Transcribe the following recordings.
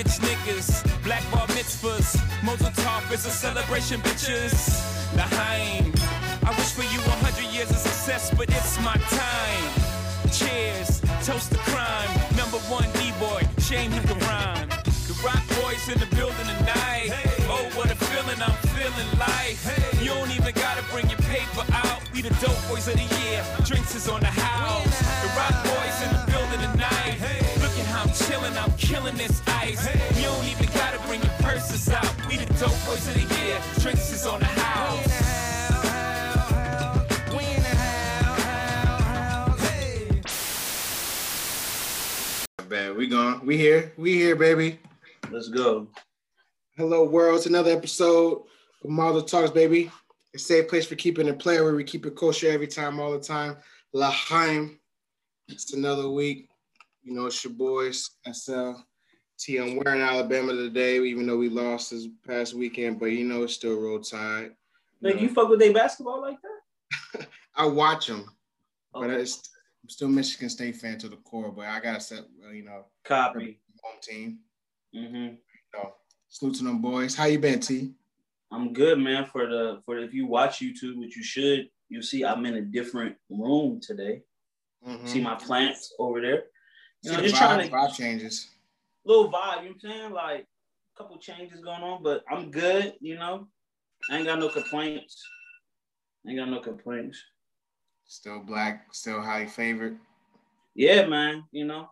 rich niggas, black bar mitzvahs. Tov is a celebration, bitches. Lahaim, I wish for you a hundred years of success, but it's my time. Cheers, toast to crime. Number one D-boy, shame he can rhyme. The rock boys in the building tonight. Oh, what a feeling I'm feeling like. You don't even gotta bring your paper out. We the dope boys of the year. Drinks is on the house. The rock how I'm killing this ice. You don't even gotta bring your purses out. We the dope boys of the year. Drinks is on the house. Man, we gone. We here. We here, baby. Let's go. Hello, world. It's another episode of Marvel Talks, baby. A safe place for keeping it player where we keep it kosher every time, all the time. Lahaim. It's another week. You know, it's your boys, SL. T. I'm wearing Alabama today, even though we lost this past weekend, but you know, it's still roll tide. Nigga, you fuck with they basketball like that? I watch them, but it's, I'm still Michigan State fan to the core, but I got to set, you know, Copy. home team. Mm-hmm. So, salute to them boys. How you been, T? I'm good, man. For the for if you watch YouTube, which you should, you see I'm in a different room today. Mhm. See my plants over there. You know, just vibe- trying to vibe changes. little vibe. You know what I'm saying? Like a couple changes going on, but I'm good. You know, I ain't got no complaints. ain't got no complaints. Still black, still highly favored. Yeah, man. You know,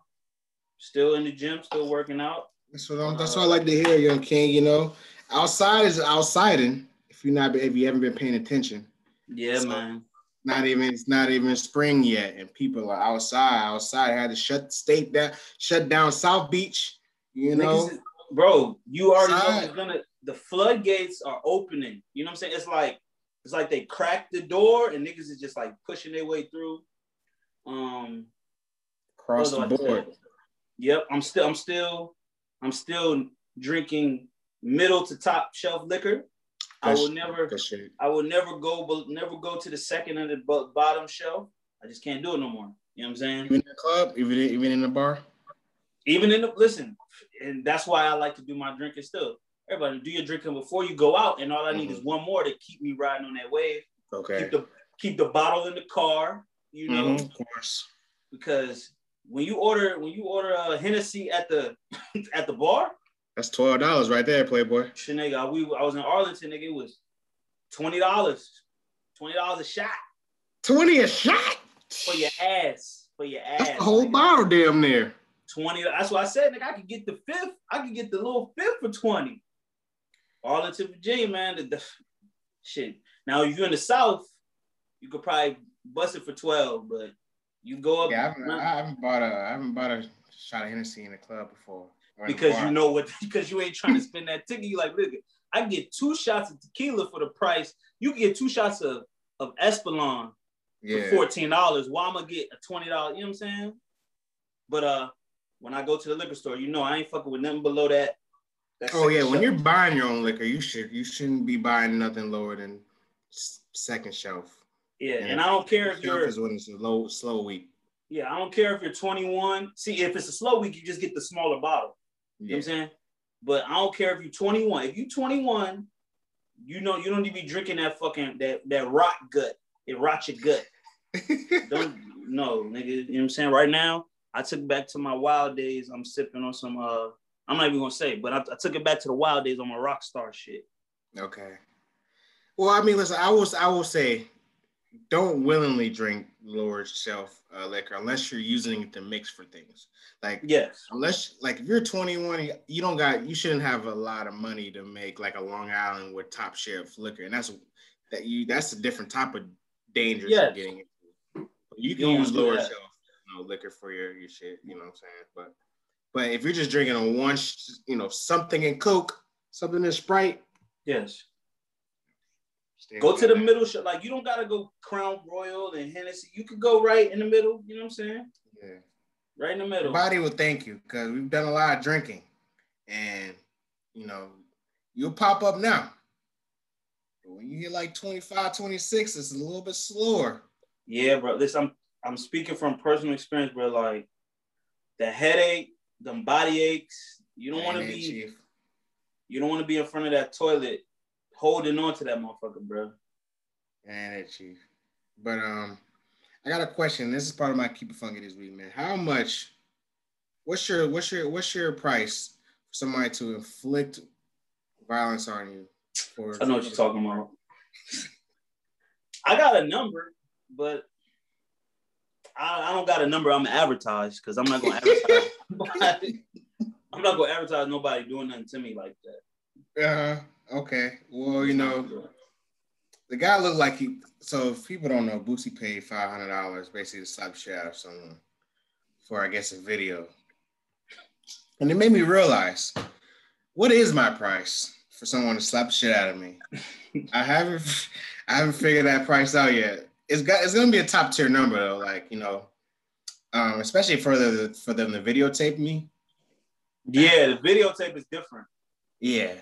still in the gym, still working out. That's what I'm, that's uh, what I like to hear, young king. You know, outside is outsiding. If you're not, if you haven't been paying attention, Yeah, So- man. Not even it's not even spring yet, and people are outside. Outside had to shut the state down, shut down South Beach. You know, Niggas bro, you already know it's gonna the floodgates are opening. You know what I'm saying? It's like it's like they cracked the door and niggas is just like pushing their way through. Um across the board. Yep, I'm still I'm still I'm still drinking middle to top shelf liquor. I will never I will never go but never go to the second and the bottom shelf. I just can't do it no more. You know what I'm saying? Even in the club, even even in the bar. even in the listen, and that's why I like to do my drinking still. Everybody, do your drinking before you go out, and all I need Mhm. is one more to keep me riding on that wave. Okay. Keep the keep the bottle in the car, you know, Mhm, Of course. because when you order when you order a Hennessy at the at the bar, That's twelve dollars right there, Playboy. shit, nigga, we I was in Arlington, nigga, it was twenty dollars, twenty dollars a shot Twenty a shot. for your ass, for your ass. That's the whole nigga. bottle, damn near. 20. That's what I said, nigga. I could get the fifth. I could get the little fifth for 20. Arlington, Virginia, man. The, the- shit. Now, if you're in the South, you could probably bust it for 12, but you go up Yeah, I haven't, I haven't bought a I haven't bought a shot of Hennessy in the club before. Or in the because you know what, because you ain't trying to spend that ticket. You like, look, I can get two shots of tequila for the price. You get two shots of, of Espolon yeah. for fourteen dollars. Why I'm gonna get a twenty dollars? You know what I'm saying? But uh, when I go to the liquor store, you know I ain't fucking with nothing below that. that Oh yeah, second when you're buying your own liquor, you should you shouldn't be buying nothing lower than second shelf. yeah, and I don't care if Shelf you're is when it's a low slow week. yeah, I don't care if you're 21. See, if it's a slow week, you just get the smaller bottle. You know what I'm saying? But I don't care if you're 21. If you're 21, you know you don't need to be drinking that fucking that that rot gut. It rots your gut. Don't no, nigga. You know what I'm saying? Right now, I took back to my wild days. I'm sipping on some uh I'm not even gonna say, but I, I took it back to the wild days on my rock star shit. Okay. Well, I mean, listen, I will I will say, don't willingly drink lower shelf uh, liquor unless you're using it to mix for things. Like Yes. unless like if you're 21, you- don't got you shouldn't have a lot of money to make like a Long Island with top shelf liquor, and that's that you that's a different type of danger Yes. you're getting into. You can don't use lower that. shelf you know, liquor for your your shit. You know what I'm saying? But but if you're just drinking a one, sh- you know, something in Coke, something in Sprite, Yes. Stay Go to the middle shot. Like you don't gotta go Crown Royal and Hennessy. You could go right in the middle. You know what I'm saying? Yeah. Right in the Your middle. body will thank you because we've done a lot of drinking, and you know, you'll pop up now. But when you hit like 25, 26, it's a little bit slower. Yeah, bro. Listen, I'm I'm speaking from personal experience, bro. Like the headache, them body aches, You don't want to be. Chief? You don't want to be in front of that toilet, holding on to that motherfucker, bro. And it, Chief. But um, I got a question. This is part of my keep it funky this week, man. How much? What's your what's your what's your price for somebody to inflict violence on you? For I know what you're talking about. I got a number, but I, I don't got a number. I'm gonna advertise because I'm not gonna advertise. I'm not gonna advertise nobody doing nothing to me like that. Uh, okay. Well, you know, the guy looked like he. So if people don't know, Boosie paid five hundred dollars basically to slap shit out of someone for, I guess, a video, and it made me realize what is my price for someone to slap the shit out of me. I haven't, I haven't figured that price out yet. It's got, it's gonna be a top tier number though. Like you know, um, especially for the for them to videotape me. Yeah, the videotape is different. Yeah,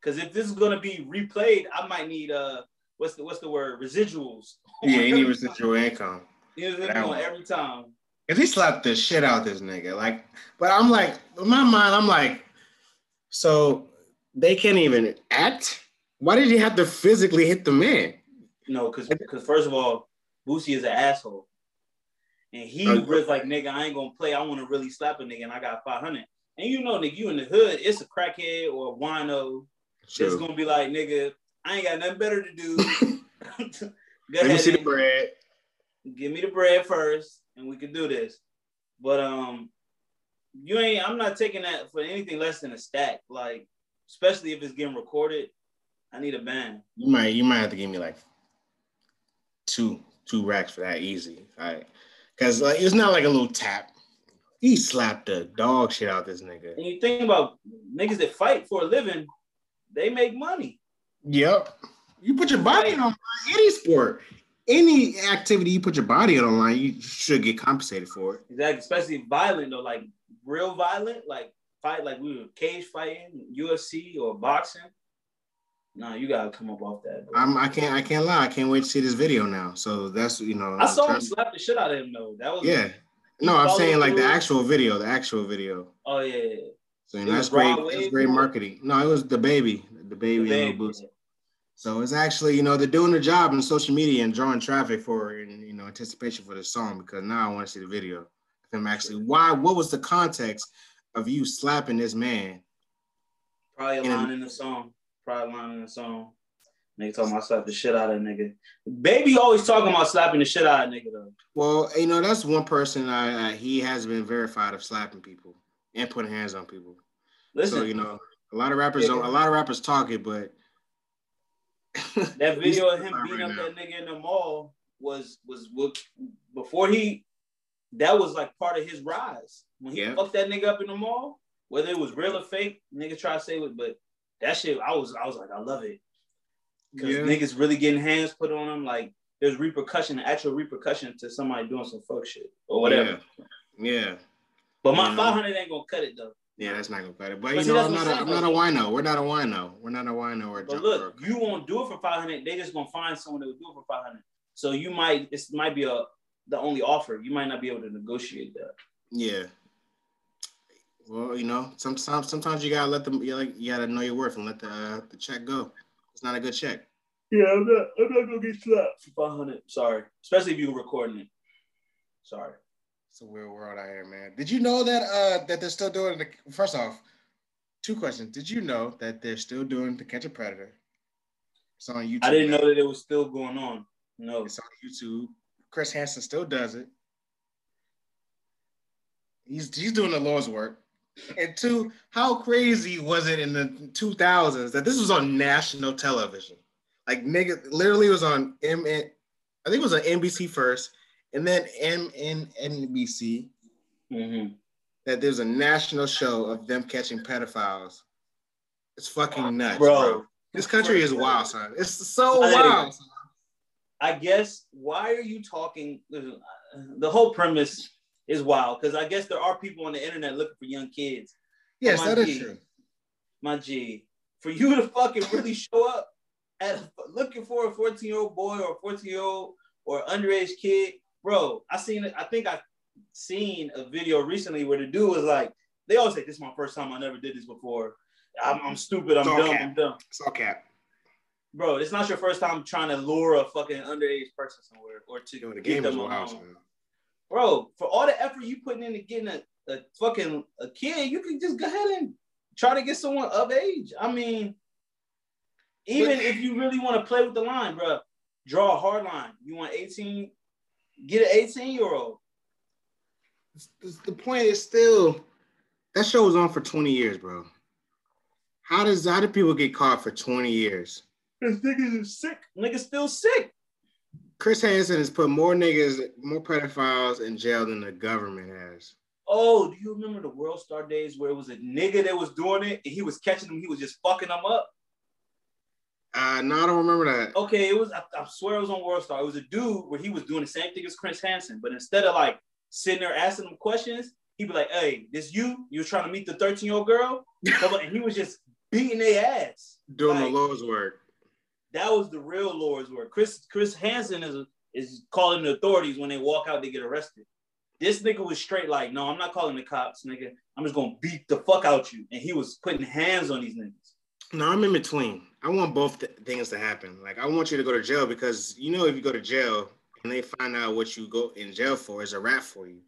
Because if this is gonna be replayed, I might need uh, what's the what's the word? Residuals. yeah, need residual income. You know, That on one. every time. Cause he slapped the shit out this nigga. Like, but I'm like, in my mind, I'm like, so they can't even act. Why did he have to physically hit the man? No, because because first of all, Boosie is an asshole, and he Uh, was like, "Nigga, I ain't gonna play. I want to really slap a nigga, and I got 500." And you know, nigga, you in the hood, it's a crackhead or a wino True. gonna be like, "Nigga, I ain't got nothing better to do." Let me ahead see the bread. give me the bread first, and we can do this. But um, you ain't. I'm not taking that for anything less than a stack. Like, especially if it's getting recorded, I need a ban. You might, you might have to give me like two, two racks for that easy. All right, cause like it's not like a little tap. He slapped the dog shit out this nigga. And you think about niggas that fight for a living, they make money. Yep. You put your body Right. on any sport, any activity you put your body on online, you should get compensated for it. Exactly, especially violent though, like real violent, like fight like we were cage fighting, UFC or boxing. Nah, you gotta come up off that. bro. I'm, I can't, I can't lie. I can't wait to see this video now. So that's you know. I saw him slap the shit out of him though. That was Yeah. he No, I'm saying like the actual video, the actual video. Oh yeah, yeah. So you know, that's great. That's great marketing. No, it was the baby, the baby, The and bag, Lil So it's actually, you know, they're doing their job in social media and drawing traffic for, and you know, anticipation for the song because now I want to see the video. of Him actually, why? What was the context of you slapping this man? Probably a line in the song. Probably a line in the song. Nigga talking about slap the shit out of nigga. Baby always talking about slapping the shit out of a nigga though. Well, you know, that's one person I, I he has been verified of slapping people and putting hands on people. Listen, So you know, a lot of rappers, don't, a lot of rappers talk it, but that video of him Right beating up now. that nigga in the mall was was what before he that was like part of his rise when he Yeah. fucked that nigga up in the mall whether it was real or fake nigga try to say it but that shit I was I was like I love it because Yeah. niggas really getting hands put on them like there's repercussion actual repercussion to somebody doing some fuck shit or whatever Yeah, yeah, but my Yeah. 500 ain't gonna cut it though yeah, that's not gonna cut it. But But you see, know, I'm not, a, I'm I'm not a though. wino. We're not a wino. We're not a wino or a But look, or a- you won't do it for 500. They just gonna find someone that will do it for 500. So you might this might be a the only offer. You might not be able to negotiate that. Yeah. Well, you know, sometimes sometimes you gotta let them. You, like, you gotta know your worth and let the uh, the check go. It's not a good check. Yeah, I'm not. I'm not gonna get slapped for 500. Sorry, especially if you're recording it. Sorry. It's a weird world out here, man. Did you know that uh that they're still doing the? First off, two questions. Did you know that they're still doing to catch a predator? It's on YouTube. I didn't know that it was still going on. No. It's on YouTube. Chris Hansen still does it. He's he's doing the Lord's work. And two, how crazy was it in the 2000s that this was on national television? Like nigga, literally was on M. I think it was on NBC first, and then MSNBC. Mm-hmm. That there's a national show of them catching pedophiles. It's fucking nuts, Bro. bro. This country is wild, son. It's so I- wild. son. I guess why are you talking? The whole premise is wild because I guess there are people on the internet looking for young kids. Yes, that is true. my G, for you to fucking really show up at looking for a 14 year old boy or a 14 year old or underage kid, bro. I seen. I think I seen a video recently where the dude was like, They always say, "This is my first time. I never did this before. I'm, I'm stupid. I'm dumb. cap. I'm dumb." It's all cap. Bro, it's not your first time trying to lure a fucking underage person somewhere or to Yo, the get game them alone. man. Bro, for all the effort you putting into getting a, a fucking a kid, you can just go ahead and try to get someone of age. I mean, even But- if you really want to play with the line, bro, draw a hard line. You want 18, get an 18 year old. The point is still that show was on for 20 years, bro. How does how do people get caught for 20 years? This nigga is sick. Nigga's still sick. Chris Hansen has put more niggas, more pedophiles in jail than the government has. Oh, do you remember the World Star days where it was a nigga that was doing it and he was catching them, he was just fucking them up? Uh, no, I don't remember that. Okay, it was, I, I swear it was on World Star. It was a dude where he was doing the same thing as Chris Hansen, but instead of like sitting there asking them questions, he'd be like, hey, this you? You was trying to meet the 13 year old girl? And he was just beating their ass. Doing Like- the Lord's work. That was the real Lord's work. Chris Chris Hansen is is calling the authorities when they walk out, they get arrested. This nigga was straight like, no, I'm not calling the cops, nigga. I'm just gonna beat the fuck out you. And he was putting hands on these niggas. No, I'm in between. I want both th- things to happen. Like, I want you to go to jail because you know if you go to jail and they find out what you go in jail for is a rap for you,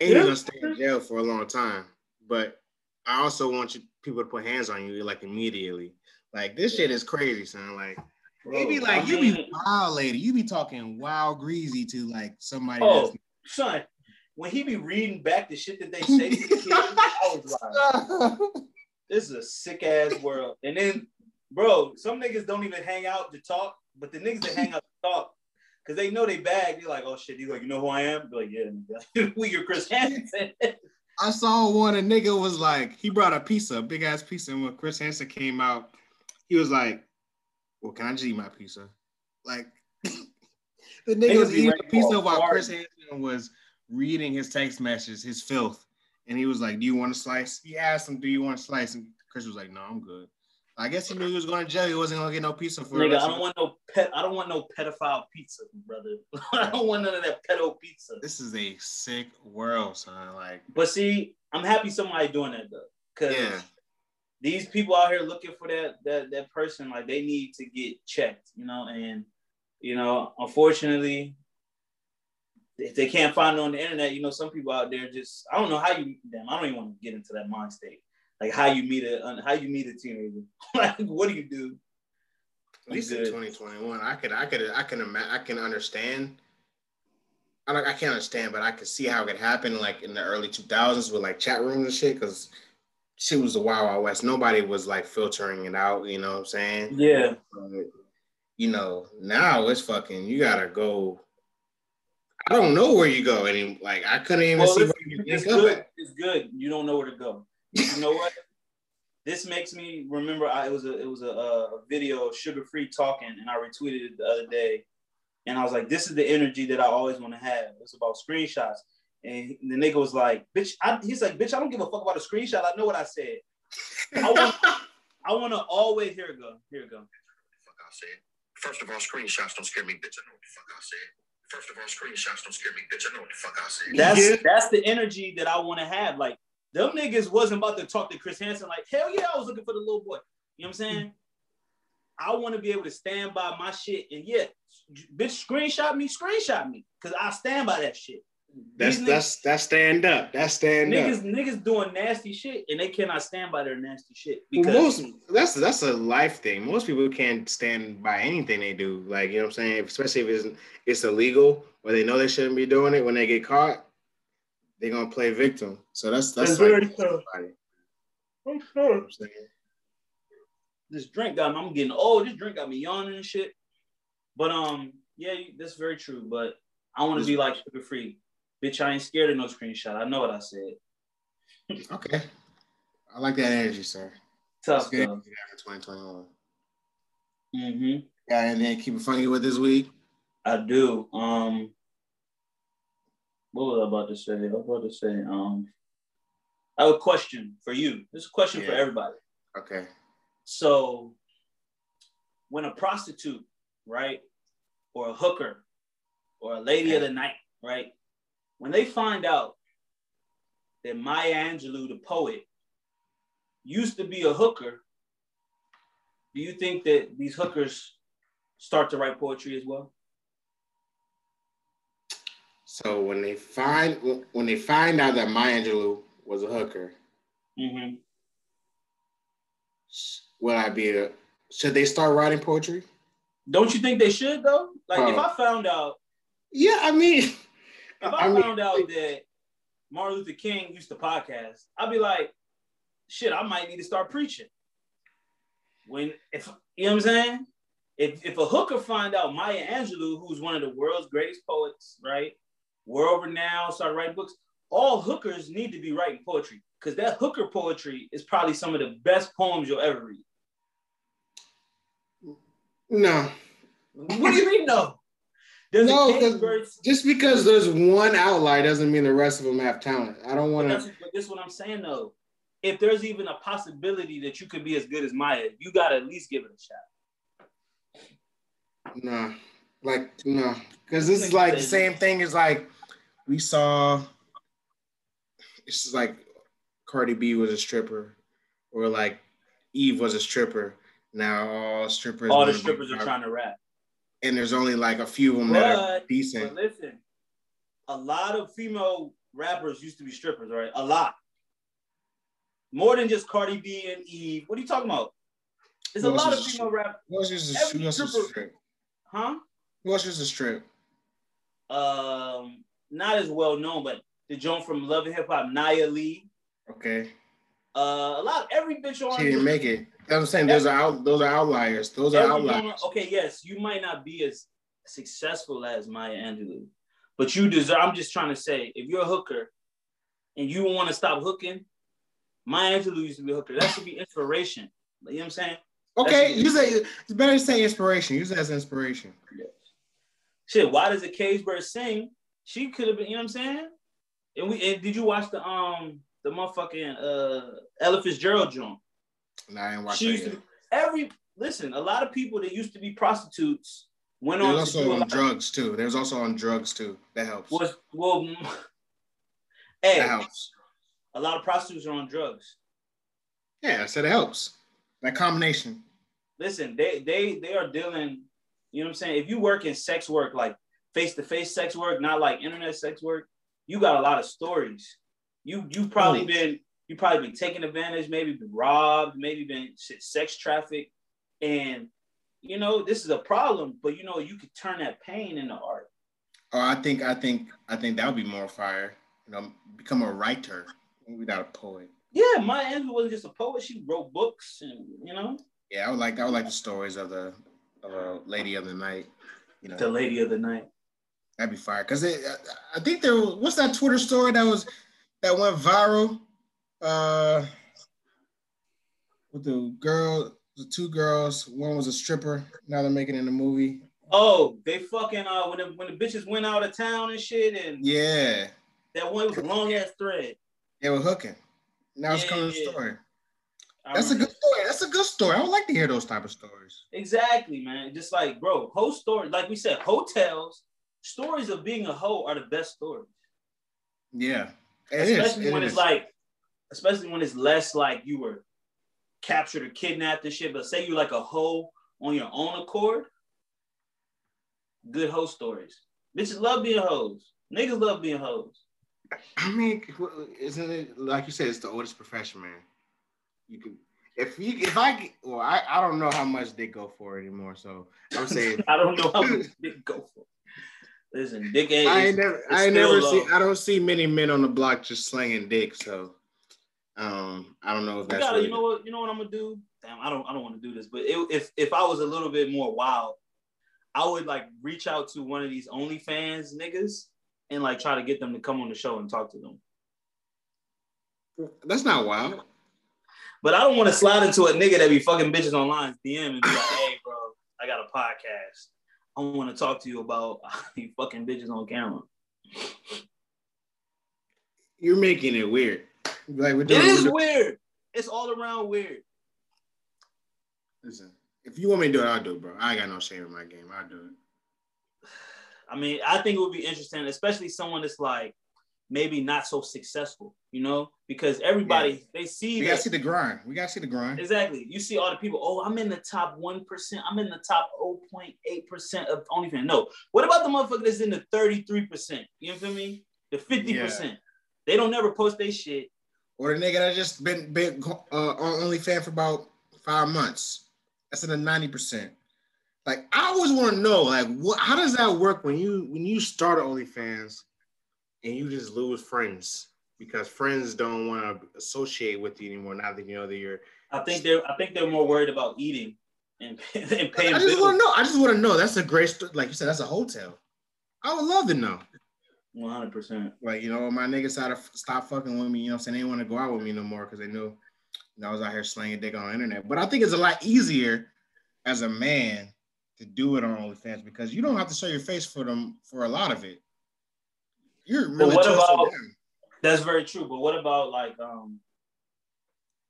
and Yeah. you're gonna stay in jail for a long time. But I also want you people to put hands on you like immediately. Like this shit is crazy, son. Like maybe like I you mean- be wild lady, you be talking wild greasy to like somebody. Oh, that's son, when he be reading back the shit that they say to the kids, I was like, this is a sick ass world. And then, bro, some niggas don't even hang out to talk, but the niggas that hang out to talk, because they know they bag, they're like, oh shit, you like, you know who I am? Be like, yeah, we your Chris Hansen. I saw one, a nigga was like, he brought a pizza, a big ass pizza. And when Chris Hansen came out, he was like, Well, can I just eat my pizza? Like, the nigga Niggas was eating a pizza while. Chris Hansen was reading his text messages, his filth. And he was like, Do you want a slice? He asked him, Do you want a slice? And Chris was like, No, I'm good. I guess he knew he was going to jail. He wasn't going to get no pizza for nigga, I don't want no pet. I don't want no pedophile pizza, brother. I don't want none of that pedo pizza. This is a sick world, son. Like, But see, I'm happy somebody doing that though, because yeah. these people out here looking for that that that person, like they need to get checked, you know. And you know, unfortunately, if they can't find it on the internet, you know, some people out there just I don't know how you damn. I don't even want to get into that mind state, like how you meet a how you meet a teenager. like, what do you do? At least in 2021, I could, I could, I can, ima- I can understand. I like, I can't understand, but I could see how it could happen, like in the early 2000s with like chat rooms and shit, because shit was the wild, wild west. Nobody was like filtering it out. You know what I'm saying? Yeah, But, you know, now it's fucking. You gotta go. I don't know where you go, and like I couldn't even Well, see listen, where you it's link up good. at. It's good. You don't know where to go. You know what? this makes me remember. I, it was a it was a, a video of Suga Free talking, and I retweeted it the other day, and I was like, "This is the energy that I always want to have." It's about screenshots, and the nigga was like, "Bitch," I, he's like, "Bitch, I don't give a fuck about a screenshot. I know what I said. I want, I want to always here it go, here it go." fuck I said. First of all, screenshots don't scare me, bitch. I know what the fuck I said. First of all, screenshots don't scare me, bitch. I know what the fuck I said. That's Yeah. that's the energy that I want to have. Like them niggas wasn't about to talk to Chris Hansen. Like hell yeah, I was looking for the little boy. You know what I'm saying? I want to be able to stand by my shit, and yeah, bitch, screenshot me, screenshot me, cause I stand by that shit. That's These that's that's stand up. That's stand Niggas, up. niggas doing nasty shit, and they cannot stand by their nasty shit Well, because most that's that's a life thing. Most people can't stand by anything they do. Like you know what I'm saying, especially if it's it's illegal or they know they shouldn't be doing it. When they get caught, they're gonna play victim. So that's that's That's like very true. I'm sure what I'm saying? this drink got me. I'm getting old. This drink got me yawning and shit. But um, yeah, that's very true. But I want to be like Suga Free, bitch. I ain't scared of no screenshot. I know what I said. Okay, I like that energy, sir. Tough good energy for 2021. Mm-hmm. Got anything to keep it funky with this week? I do. Um, what was I about to say? I was about to say. Um, I have a question for you. This is a question for everybody. Okay. So, when a prostitute, right, or a hooker, or a lady of the night, right, when they find out that Maya Angelou, the poet, used to be a hooker, do you think that these hookers start to write poetry as well? So when they find when they find out that Maya Angelou was a hooker, Mm-hmm. will I be a? Should they start writing poetry? Don't you think they should though? Like if. I found out, Yeah, I mean, if I, I mean, found out that Martin Luther King used to podcast, I'd be like, shit, I might need to start preaching. When if you know what I'm saying? If if a hooker find out Maya Angelou, who's one of the world's greatest poets, right? World renowned, start writing books. All hookers need to be writing poetry because that hooker poetry is probably some of the best poems you'll ever read. no. What do you mean no? There's No, a 'cause- case where Just because there's one outlier doesn't mean the rest of them have talent. I don't want to. but this is what I'm saying though. If there's even a possibility that you could be as good as Maya, you gotta at least give it a shot. No, like no, because this is like the same thing as like we saw. It's just like Cardi B was a stripper, or like Eve was a stripper. Now all strippers. All the strippers are trying to rap. And there's only like a few of them that are But, but decent. listen, a lot of female rappers used to be strippers, right? A lot. More than just Cardi B and Eve. What are you talking about? There's a lot of female rap, Who else is a, who else is a stripper- strip? huh? Who else is a strip? Um, not as well known, but the joint from Love and Hip Hop, Nya Lee. Okay, Uh, a lot, every bitch on she didn't make it. That's what I'm saying. Those are out. Those are outliers. Those are outliers. okay, yes, you might not be as successful as Maya Angelou, but you deserve. I'm just trying to say, if you're a hooker and you want to stop hooking, Maya Angelou used to be a hooker. That should be inspiration. You know what I'm saying? Okay, you say it's better to say inspiration. Use it as inspiration. Shit, why does a cage bird sing? She could have been. You know what I'm saying? And we and did you watch the um the motherfucking uh Ella Fitzgerald joint? Nah, I ain't watching She it used yet. to every listen. A lot of people that used to be prostitutes went There's on to also on drugs too. There's also on drugs too. That helps. was well. Hey, That helps. a lot of prostitutes are on drugs. Yeah, I said it helps. That combination. Listen, they they they are dealing. You know what I'm saying? If you work in sex work, like face to face sex work, not like internet sex work, you got a lot of stories. You you probably Oh. been you probably been taken advantage, maybe been robbed, maybe been sex trafficked, and you know this is a problem. But you know you could turn that pain into art. Oh, I think I think I think that would be more fire. You know, become a writer without a poet. Yeah, Maya Angelou wasn't just a poet; she wrote books, and you know, Yeah, I would like I would like the stories of the of a lady of the night. You know, the lady of the night. that'd be fire. Cause it, I think there was what's that Twitter story that was that went viral? Uh, with the girl, the two girls. One was a stripper. Now they're making it in a movie. Oh, they fucking uh when the when the bitches went out of town and shit, and Yeah, that one was a long ass thread. they were hooking. Now it's Yeah, coming to yeah, story. I That's a good story. That's a good story. I would like to hear those type of stories. Exactly, man. Just like, bro, whole story, like we said, hotels, stories of being a hoe are the best stories. Yeah, it is. especially It when is. it's like, especially when it's less like you were captured or kidnapped and shit. But say you're like a hoe on your own accord. Good hoe stories. Bitches love being hoes. Niggas love being hoes. I mean, isn't it like you said? It's the oldest profession, man. You can, if you, if I, get- well, I, I don't know how much they go for anymore. So I'm saying, I don't know how much they go for. Listen, dick ain't. I ain't never, I ain't never see. I don't see many men on the block just slinging dick. So, um, I don't know if You that's. gotta, you know what, you know what I'm gonna do. Damn, I don't, I don't want to do this, but it, if if I was a little bit more wild, I would like reach out to one of these OnlyFans niggas and like try to get them to come on the show and talk to them. That's not wild. But I don't want to slide into a nigga that be fucking bitches online, DM and be like, "Hey, bro, I got a podcast. I want to talk to you about you fucking bitches on camera." You're making it weird. Like we're doing. is we're doing- weird. It's all around weird. Listen, if you want me to do it, I'll do it, bro. I ain't got no shame in my game. I'll do it. I mean, I think it would be interesting, especially someone that's like, maybe not so successful, you know, because everybody yeah. they see we gotta see the grind. We gotta see the grind. Exactly. You see all the people, oh, I'm in the top 1%, I'm in the top 0.8% of OnlyFans. No, what about the motherfucker that's in the 33%? You know what I mean? The 50%. Yeah. They don't never post their shit. Or the nigga that just been been uh, on OnlyFans for about five months. That's in the 90%. Like I always want to know, like, what how does that work when you when you start OnlyFans and you just lose friends because friends don't want to associate with you anymore now that you know that you're. I think they're. I think they're more worried about eating and, and paying. I just want to know. I just want to know. That's a great, story. like you said. That's a hotel. I would love to know. One hundred percent. Like you know, my niggas had to stop fucking with me. You know, I'm saying they didn't want to go out with me no more because they knew, you know, I was out here slinging dick on the internet. But I think it's a lot easier as a man to do it on OnlyFans because you don't have to show your face for them for a lot of it. You're really but what about that's very true. But what about like um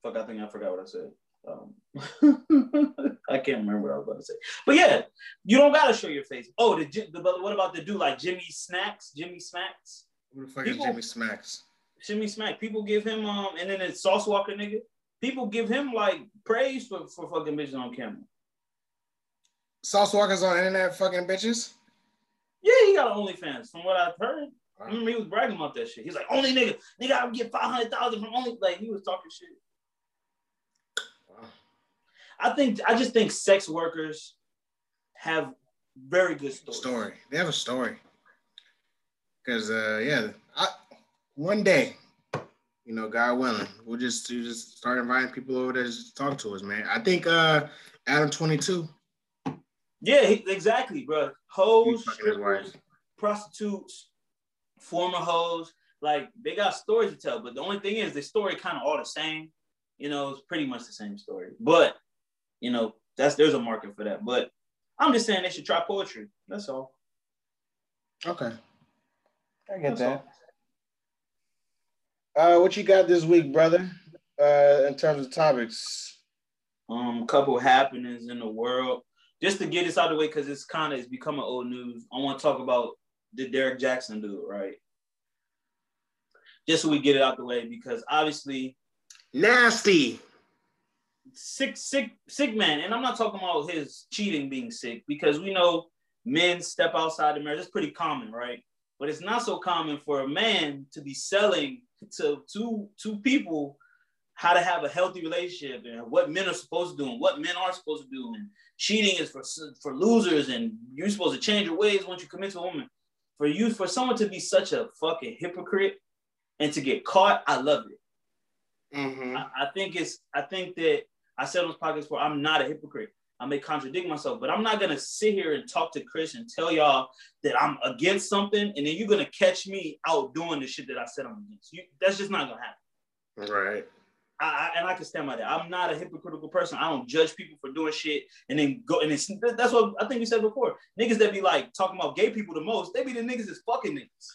fuck I think I forgot what I said. Um, I can't remember what I was about to say. But yeah, you don't gotta show your face. Oh, the, the what about the dude like Jimmy Snacks? Jimmy Smacks? Who the fuck People, is Jimmy Smacks? Jimmy Smack. People give him um and then it's Sauce Walka nigga. People give him like praise for, for fucking bitches on camera. Sauce Walka's on internet fucking bitches? Yeah, he got OnlyFans from what I've heard. I remember he was bragging about that shit. He's like, only nigga, nigga, I would get 500,000 from only, like, he was talking shit. I think, I just think sex workers have very good stories. Story. They have a story. Because, uh, yeah, I, one day, you know, God willing, we'll just, we'll just start inviting people over there to talk to us, man. I think uh Adam 22. Yeah, exactly, bro. Hoes, strippers, prostitutes, former hoes, like they got stories to tell. But the only thing is, the story kind of all the same. You know, it's pretty much the same story. But you know, that's there's a market for that. But I'm just saying they should try poetry. That's all. Okay, I get that's that. Uh, what you got this week, brother? Uh, in terms of topics. Um, couple happenings in the world. Just to get this out of the way, because it's kind of it's becoming old news. I want to talk about the Derrick Jaxn do it, right? Just so we get it out the way, because obviously nasty. Sick, sick, sick man. And I'm not talking about his cheating being sick, because we know men step outside the marriage. It's pretty common, right? But it's not so common for a man to be selling to two two people how to have a healthy relationship and what men are supposed to do and what men are supposed to do. And cheating is for for losers, and you're supposed to change your ways once you commit to a woman for you for someone to be such a fucking hypocrite and to get caught, I love it. Mm-hmm. I, I, think it's I think that I said on this podcast before, I'm not a hypocrite. I may contradict myself, but I'm not gonna sit here and talk to Chris and tell y'all that I'm against something, and then you're gonna catch me out doing the shit that I said I'm against. You, that's just not gonna happen. Right. I, and I can stand by that. I'm not a hypocritical person. I don't judge people for doing shit and then go and it's that's what I think we said before. Niggas that be like talking about gay people the most, they be the niggas that's fucking niggas.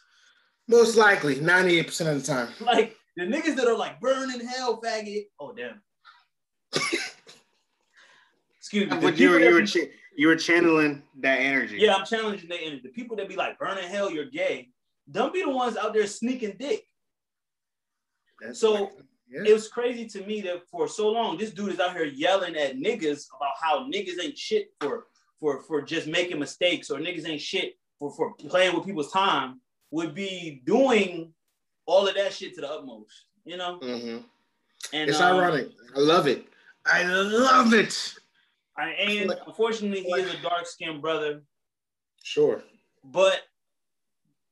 Most likely, 98% of the time. Like the niggas that are like burning hell, faggot. Oh damn. Excuse me. But you were you were, ch- you were channeling that energy. Yeah, I'm challenging that energy. The people that be like burning hell, you're gay. Don't be the ones out there sneaking dick. That's so yeah. It was crazy to me that for so long, this dude is out here yelling at niggas about how niggas ain't shit for for for just making mistakes or niggas ain't shit for for playing with people's time. Would be doing all of that shit to the utmost, you know. Mm-hmm. And it's um, ironic. I love it. I love it. I, and unfortunately, he is a dark skinned brother. Sure. But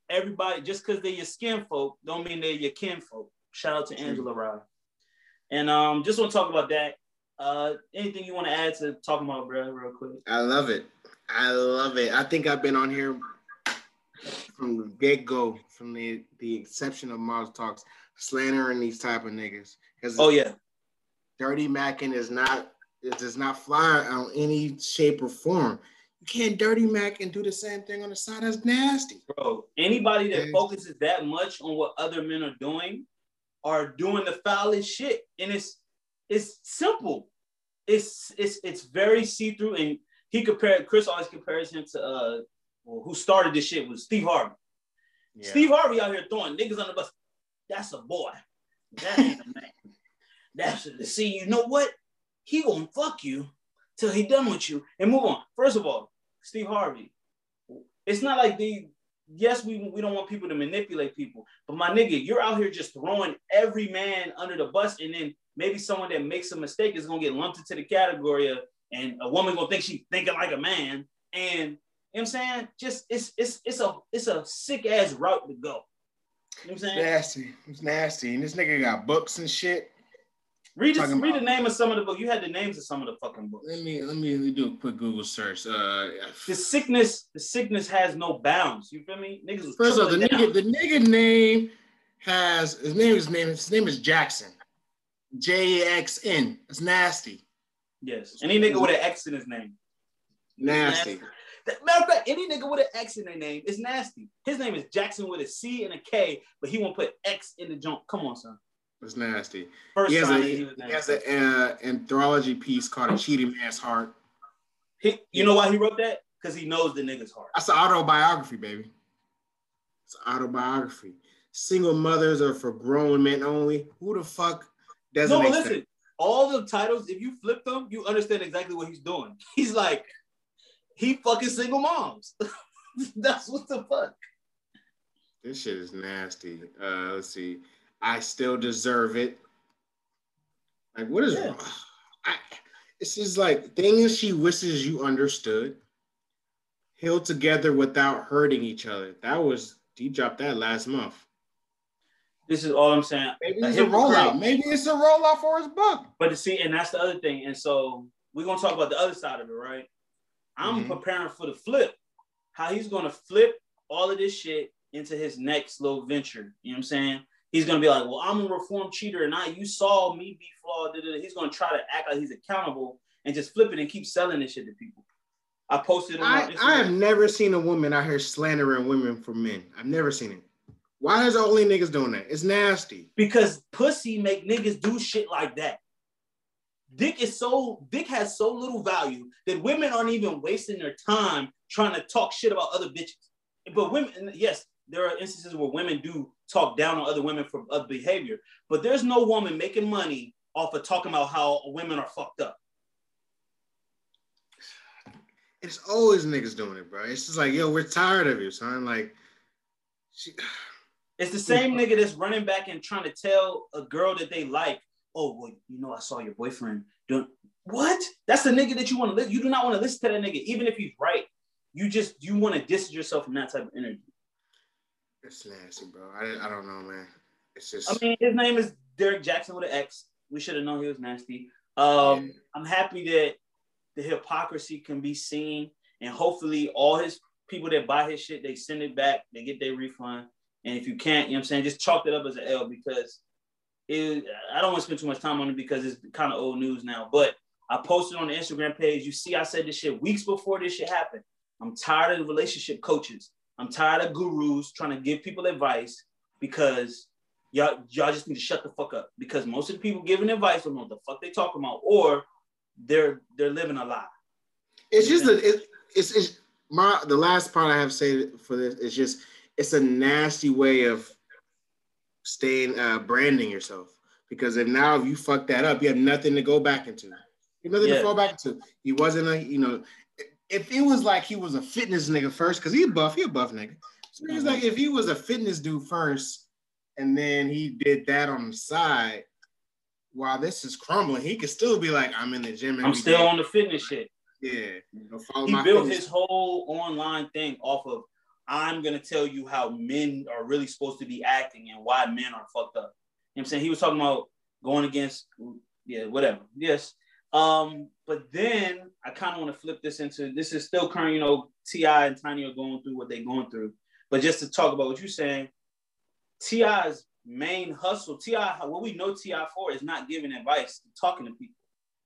everybody, just because they're your skin folk, don't mean they're your kin folk. Shout out to Angela Rye. And um, just want to talk about that. Uh, anything you want to add to talking about, bro, real quick? I love it. I love it. I think I've been on here from the get go, from the the exception of Mars Talks, slandering these type of niggas. Oh yeah, Dirty Mackin is not it does not fly on any shape or form. You can't dirty Mac and do the same thing on the side. That's nasty, bro. Anybody that focuses that much on what other men are doing are doing the foulest shit, and it's it's simple. It's it's it's very see through, and he compared Chris always compares him to uh well, who started this shit was Steve Harvey. Yeah. Steve Harvey out here throwing niggas on the bus. That's a boy. That ain't a man. That's a, see, you know what? He gonna fuck you till he done with you and move on. First of all, Steve Harvey. It's not like the yes, we, we don't want people to manipulate people, but my nigga, you're out here just throwing every man under the bus, and then maybe someone that makes a mistake is gonna get lumped into the category of, and a woman gonna think she's thinking like a man, and you know what I'm saying? Just it's it's it's a it's a sick ass route to go. You know what I'm saying? Nasty. It's nasty. And this nigga got books and shit. Read read the name of some of the books. You had the names of some of the fucking books. Let me let me, let me do a quick Google search. Uh, The sickness, the sickness has no bounds. You feel me? Niggas was first of all, the nigga, the nigga name has his name is name his name is Jaxn. J X N. It's nasty. Yes. Any nigga with an X in his name. Nasty. That- Matter of fact, any nigga with an X in their name is nasty. His name is Jackson with a C and a K, but he won't put X in the junk. Come on, son. It's nasty. First He has a he he has an uh, anthology piece called "A Cheating Man's Heart." He- you know why he wrote that? Because he knows the nigga's heart. That's an autobiography, baby. It's an autobiography. Single mothers are for grown men only. Who the fuck doesn't No, listen, all the titles, if you flip them, you understand exactly what he's doing. He's like, he fucking single moms. That's what the fuck. This shit is nasty. Uh, let's see. I still deserve it. Like, what is Yeah. wrong? I, it's just like things she wishes you understood. Heal together without hurting each other. That was he dropped that last month. This is all I'm saying. Maybe it's a rollout. Maybe it's a rollout for his book. But to see, and that's the other thing. And so we're gonna talk about the other side of it, right? I'm Mhm. preparing for the flip. How he's gonna flip all of this shit into his next little venture. You know what I'm saying? He's gonna be like, well, I'm a reformed cheater, and I you saw me be flawed. da, da, da. He's gonna try to act like he's accountable and just flip it and keep selling this shit to people. I posted it on I, I have never seen a woman out here slandering women for men. I've never seen it. Why is only niggas doing that? It's nasty. because pussy make niggas do shit like that. Dick is so dick has so little value that women aren't even wasting their time trying to talk shit about other bitches. But women, yes, there are instances where women do talk down on other women for other behavior, but there's no woman making money off of talking about how women are fucked up. It's always niggas doing it, bro. It's just like, yo, we're tired of you, son. Like, she, It's the same nigga that's running back and trying to tell a girl that they like, oh, well, you know, I saw your boyfriend doing what? That's the nigga that you want to listen. You do not want to listen to that nigga, even if he's right. You just you want to distance yourself from that type of energy. It's nasty, bro. I, I don't know, man. It's just. I mean, his name is Derrick Jaxn with an X. We should have known he was nasty. Um, Yeah. I'm happy that the hypocrisy can be seen, and hopefully, all his people that buy his shit, they send it back, they get their refund. And if you can't, you know what I'm saying, just chalk it up as an L because it, I don't want to spend too much time on it because it's kind of old news now. But I posted on the Instagram page. You see, I said this shit weeks before this shit happened. I'm tired of the relationship coaches. I'm tired of gurus trying to give people advice because y'all y'all just need to shut the fuck up because most of the people giving advice don't know what the fuck they talking about or they're they're living a lie. It's just a, it, it's it's my the last part I have to say for this is just it's a nasty way of staying uh branding yourself because if now if you fuck that up, you have nothing to go back into. You have nothing Yeah. to fall back to. He wasn't a you know if it was like he was a fitness nigga first, because he's buff, he a buff nigga. So he's like if he was a fitness dude first, and then he did that on the side while this is crumbling, he could still be like, I'm in the gym. I'm still day." on the fitness shit. Yeah. You know, He my built fitness. his whole online thing off of I'm gonna tell you how men are really supposed to be acting and why men are fucked up. You know what I'm saying? He was talking about going against yeah, whatever. Yes. Um, but then I kind of want to flip this into this is still current, you know, T.I. and Tiny are going through what they're going through. But just to talk about what you're saying, T.I.'s main hustle, T.I., what we know T.I. for is not giving advice, talking to people.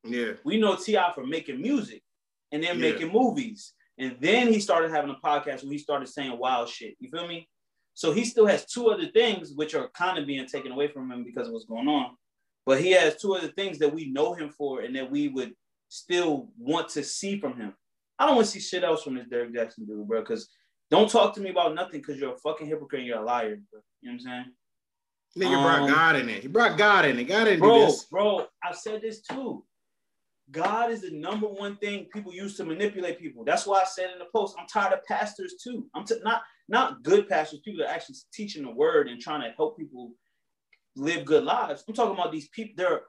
Yeah. We know T.I. for making music and then Yeah. making movies. And then he started having a podcast where he started saying wild shit. You feel me? So he still has two other things which are kind of being taken away from him because of what's going on. But he has two other things that we know him for and that we would still want to see from him. I don't want to see shit else from this Derrick Jaxn dude, bro, because Don't talk to me about nothing because you're a fucking hypocrite and you're a liar. Bro. You know what I'm saying? Nigga brought Um, God in it. He brought God in it. God didn't do Bro, this. bro, I've said this too. God is the number one thing people use to manipulate people. That's why I said in the post, I'm tired of pastors too. I'm t- not not good pastors, people that are actually teaching the word and trying to help people live good lives. I'm talking about these people. They're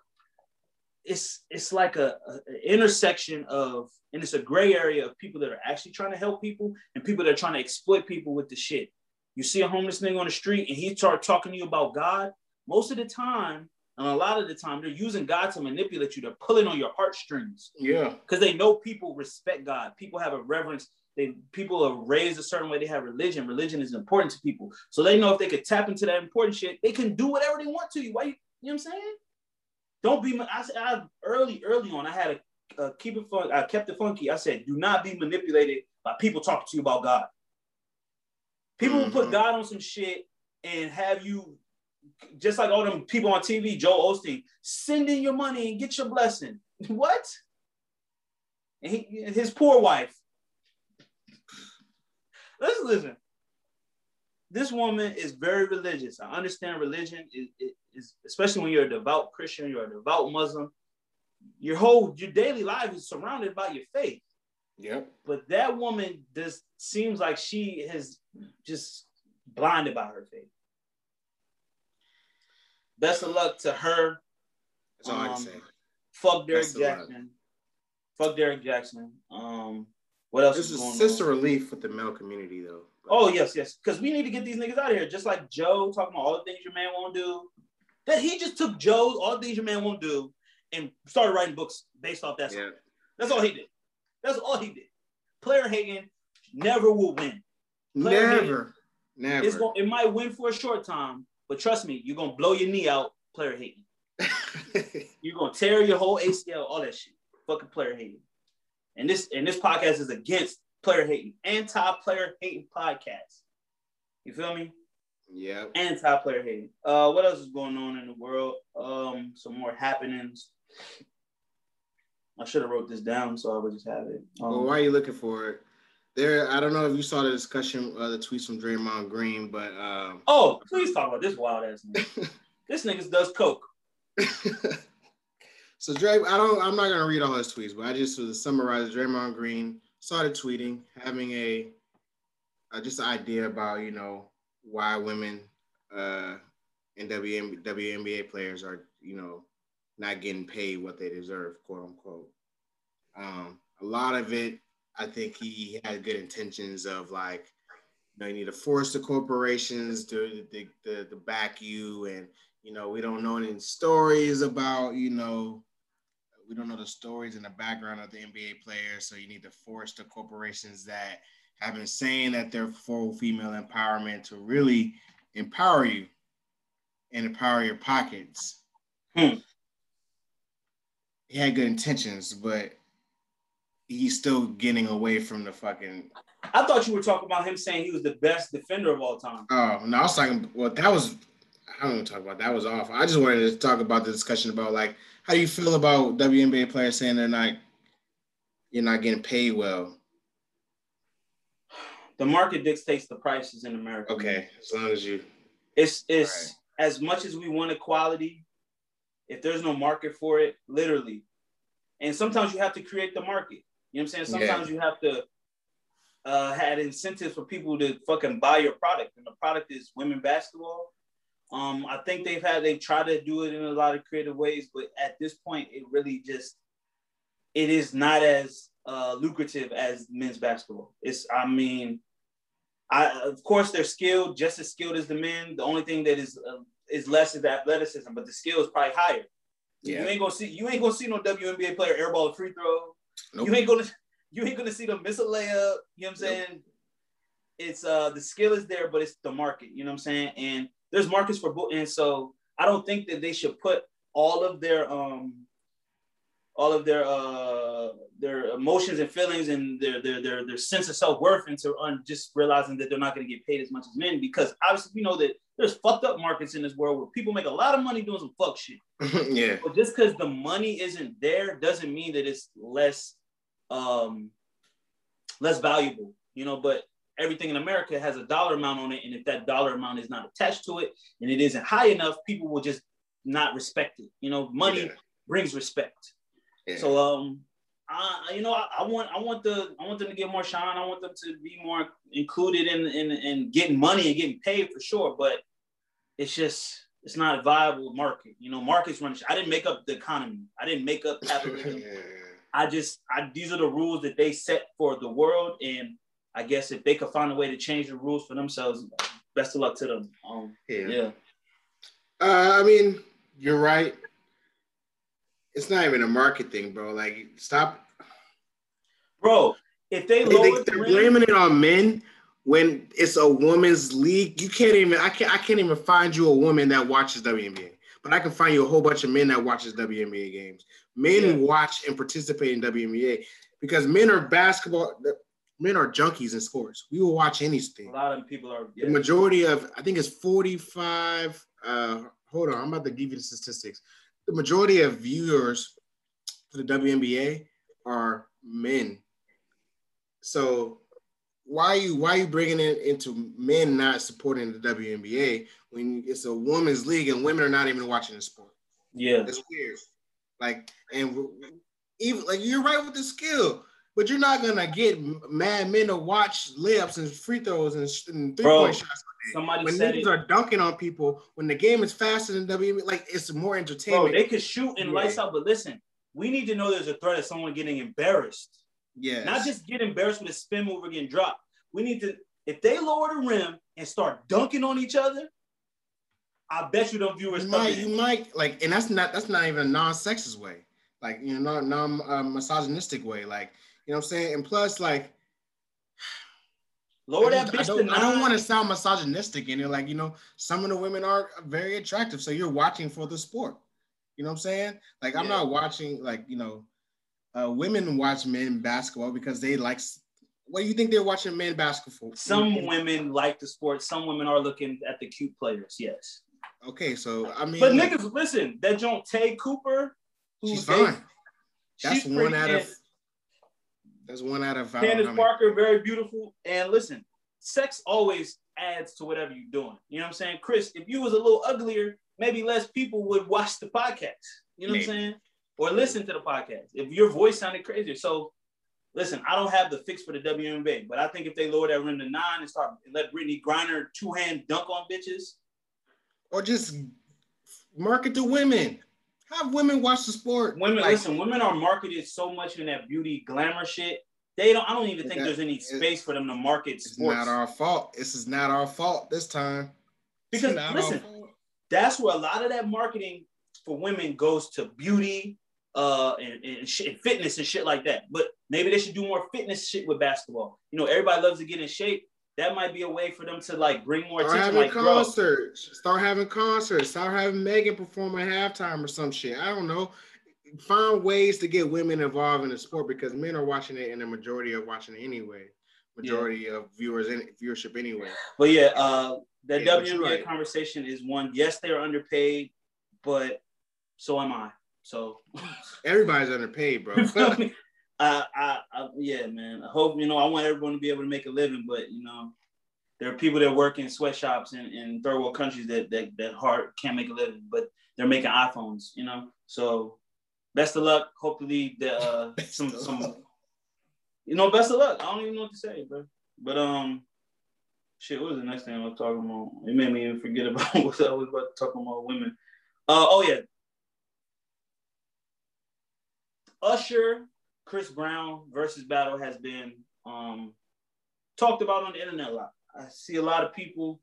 it's it's like a, a- intersection of and it's a gray area of people that are actually trying to help people and people that are trying to exploit people with the shit. You see a homeless thing on the street and he start talking to you about God. Most of the time, and a lot of the time, they're using God to manipulate you. They're pulling on your heartstrings Yeah. because they know people respect God. People have a reverence. They people are raised a certain way. They have religion. Religion is important to people, so they know if they could tap into that important shit, they can do whatever they want to you. Why you? You know what I'm saying? Don't be. I said I, early, early on. I had a, a keep it fun. I kept it funky. I said, do not be manipulated by people talking to you about God. People will put Mhm. God on some shit and have you just like all them people on TV, Joel Osteen, send in your money and get your blessing. What? And he, and his poor wife. Listen, listen. This woman is very religious. I understand religion is, is, especially when you're a devout Christian, you're a devout Muslim. Your whole your daily life is surrounded by your faith. Yep. But that woman just seems like she has just blinded by her faith. Best of luck to her. That's all I can Um, say. Fuck Derrick Best of luck. Jaxn. Fuck Derrick Jaxn. Um, what else This is is sister on? relief with the male community, though. Oh yes, yes. Because we need to get these niggas out of here. Just like Joe talking about all the things your man won't do. That he just took Joe's all the things your man won't do and started writing books based off that. yeah. That's all he did. That's all he did. Player hating never will win. Player Never. Never. It's going, it might win for a short time, but trust me, you're gonna blow your knee out player hating. You're gonna tear your whole ACL, all that shit. Fucking player hating. And this and this podcast is against player hating, anti-player hating podcast. You feel me? yep. Anti-player hating. Uh, what else is going on in the world? Um, some more happenings. I should have wrote this down so I would just have it. Um, well, why are you looking for it? There, I don't know if you saw the discussion, uh, the tweets from Draymond Green, but um, oh, please talk about this wild ass nigga. this nigga does coke. so Dray, I don't, I'm not gonna read all his tweets, but I just to summarize, Draymond Green started tweeting, having a, uh, just an idea about you know why women uh, and WN, WNBA players are you know not getting paid what they deserve, quote unquote. Um, a lot of it, I think he had good intentions of like, you know, you need to force the corporations to, to, to back you. And, you know, we don't know any stories about, you know, we don't know the stories in the background of the NBA players. So you need to force the corporations that have been saying that they're for female empowerment to really empower you and empower your pockets. Hmm. He had good intentions, but he's still getting away from the fucking. I thought you were talking about him saying he was the best defender of all time. Oh no, I was talking. Well, that was. I don't want to talk about that. Was off. I just wanted to talk about the discussion about like how do you feel about WNBA players saying they're not, you're not getting paid well. The market dictates the prices in America. Okay, as long as you. It's it's as much as we want equality, if there's no market for it, literally. And sometimes you have to create the market. You know what I'm saying? Sometimes you have to uh had incentives for people to fucking buy your product. And the product is women basketball. Um, I think they've had they've tried to do it in a lot of creative ways, but at this point, it really just it is not as uh, lucrative as men's basketball. It's I mean, I of course they're skilled, just as skilled as the men. The only thing that is uh, is less is the athleticism, but the skill is probably higher. Yeah. You ain't gonna see you ain't gonna see no WNBA player airball a free throw. Nope. You ain't gonna you ain't gonna see them miss a layup. You know what I'm saying? It's uh the skill is there, but it's the market. You know what I'm saying? And there's markets for both. And so I don't think that they should put all of their um all of their uh their emotions and feelings and their their their, their sense of self-worth into un, just realizing that they're not going to get paid as much as men because obviously we know that there's fucked up markets in this world where people make a lot of money doing some fuck shit yeah. but just because the money isn't there doesn't mean that it's less um less valuable you know but everything in America has a dollar amount on it, and if that dollar amount is not attached to it and it isn't high enough, people will just not respect it. You know, money Yeah. brings respect. Yeah. So um, I you know I, I want I want the I want them to get more shine. I want them to be more included in in in getting money and getting paid for sure. But it's just it's not a viable market. You know, markets run. I didn't make up the economy. I didn't make up capitalism. I just I these are the rules that they set for the world, and I guess if they could find a way to change the rules for themselves, best of luck to them. Um, Yeah. yeah. Uh, I mean, you're right. It's not even a market thing, bro. Like, stop. bro. If they They, lower the are rim, blaming it on men when it's a woman's league. You can't even. I can't. I can't even find you a woman that watches WNBA. But I can find you a whole bunch of men that watches WNBA games. Men Yeah. watch and participate in WNBA because men are basketball. Men are junkies in sports. We will watch anything. a lot of people are. The majority of, I think it's 45. Uh, hold on, I'm about to give you the statistics. The majority of viewers for the WNBA are men. So why are you why are you bringing it into men not supporting the WNBA when it's a women's league and women are not even watching the sport? yeah. It's weird. Like, and even like you're right with the skill, but you're not gonna get mad men to watch layups and free throws and, sh- and three Bro, point shots. Somebody When said niggas it. are dunking on people, when the game is faster than WNBA, like it's more Bro, they could shoot and Yeah. lights out, but listen, we need to know there's a threat of someone getting embarrassed. Yeah, Not just get embarrassed with a spin move or getting dropped. We need to, if they lower the rim and start dunking on each other, I bet you them viewers you come might, you might like, and that's not that's not even a non-sexist way, like you know, non uh, misogynistic way, like you know what I'm saying. And plus, like Lower I, that bitch I don't, I don't want to sound misogynistic in it. Like, you know, some of the women are very attractive. So you're watching for the sport. You know what I'm saying? Like, I'm Yeah. not watching, like, you know, uh, women watch men basketball because they like, what do you think they're watching men basketball for? Some women like the sport. Some women are looking at the cute players. Yes, Okay, so I mean, but niggas, listen. That joint Te'a Cooper, she's fine. That's one out of, that's one out of, five. Candace Parker, very beautiful. And listen, sex always adds to whatever you're doing. You know what I'm saying, Chris? If you was a little uglier, maybe less people would watch the podcast. You know Maybe. what I'm saying? Or listen to the podcast if your voice sounded crazier. So, listen, I don't have the fix for the WNBA, but I think if they lower that rim to nine and start and let Brittney Griner two hand dunk on bitches, or just market to women. Have women watch the sport. women Like, listen, women are marketed so much in that beauty glamour shit. They don't. I don't even think That- there's any space for them to market It's sports. not our fault. This is not our fault this time. Because, listen, that's where a lot of that marketing for women goes to beauty uh and, and, shit, and fitness and shit like that but maybe they should do more fitness shit with basketball you know everybody loves to get in shape that might be a way for them to like bring more Start attention having like bro concerts. Start having concerts. Start having Megan perform at halftime or some shit. I don't know. Find ways to get women involved in the sport because men are watching it and the majority are watching it anyway. Majority of viewers in viewership anyway. but yeah uh that Yeah, WNBA right. conversation is one yes they are underpaid but so am I so Everybody's underpaid, bro. I, I, I, yeah, man. I hope you know. I want everyone to be able to make a living, but you know, there are people that work in sweatshops in, in third world countries that that that hard can't make a living, but they're making iPhones. You know, so best of luck. Hopefully, the uh, some some, you know, best of luck. I don't even know what to say, bro. But um, shit. What was the next thing I was talking about? It made me even forget about what I was about to talk about women. Uh, oh yeah, Usher, Chris Brown Verzuz battle has been um, talked about on the internet a lot. I see a lot of people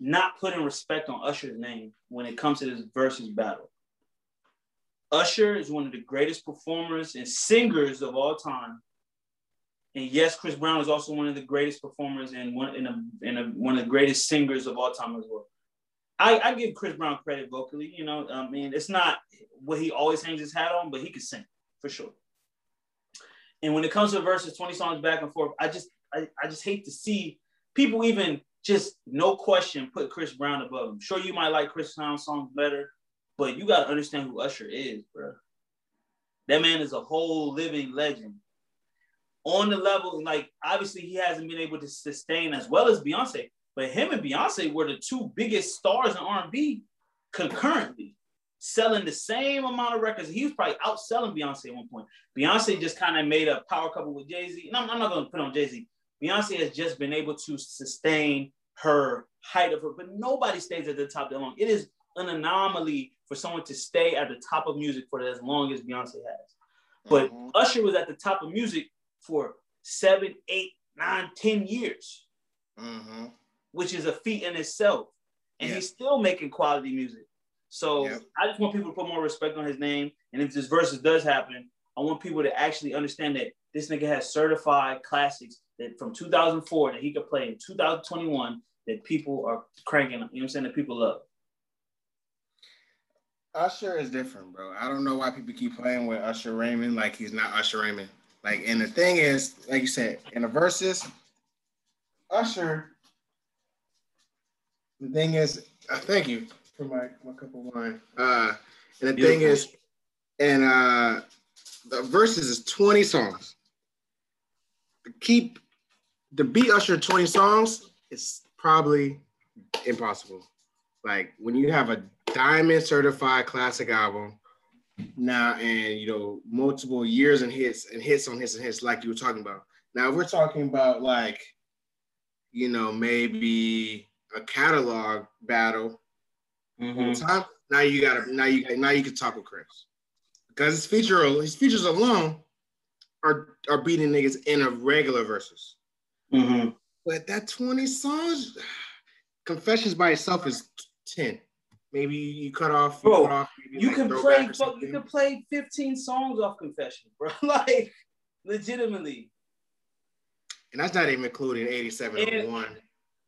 not putting respect on Usher's name when it comes to this Verzuz battle. Usher is one of the greatest performers and singers of all time. And yes, Chris Brown is also one of the greatest performers and one a, a, one of the greatest singers of all time as well. I, I give Chris Brown credit vocally. You know, I mean, it's not what he always hangs his hat on, but he can sing for sure. And when it comes to Verzuz, 20 songs back and forth, I just I, I just hate to see people even just no question put Chris Brown above him. Sure, you might like Chris Brown songs better, but you gotta understand who Usher is, bro. That man is a whole living legend. on the level, like obviously he hasn't been able to sustain as well as Beyonce, but him and Beyonce were the two biggest stars in R&B concurrently, selling the same amount of records. He was probably outselling Beyonce at one point. Beyonce just kind of made a power couple with Jay Z. No, I'm not going to put on Jay Z. Beyonce has just been able to sustain her height of her, but nobody stays at the top that long. It is an anomaly for someone to stay at the top of music for as long as Beyonce has. But mm-hmm. Usher was at the top of music for seven, eight, nine, ten years, mm-hmm. which is a feat in itself. And yeah. he's still making quality music. So yeah. I just want people to put more respect on his name. And if this Verzuz does happen, I want people to actually understand that this nigga has certified classics that from 2004 that he could play in 2021 that people are cranking. You know what I'm saying? That people love. Usher is different, bro. I don't know why people keep playing with Usher Raymond like he's not Usher Raymond. Like, and the thing is, like you said, in the Verzuz, Usher. The thing is, uh, thank you for my my cup of wine. Uh, and the Beautiful. thing is, and uh, the Verzuz is twenty songs. keep the beat Usher twenty songs is probably impossible. Like when you have a diamond certified classic album now and you know multiple years and hits and hits on hits and hits like you were talking about now we're talking about like you know maybe a catalog battle mm-hmm. time now you gotta now you now you can talk with chris because his feature his features alone are are beating niggas in a regular Verzuz mm-hmm. but that 20 songs confessions by itself is 10 Maybe you cut off. You, bro, cut off, you like can play. You can play 15 songs off Confession, bro. like legitimately. And that's not even including 87 and, one.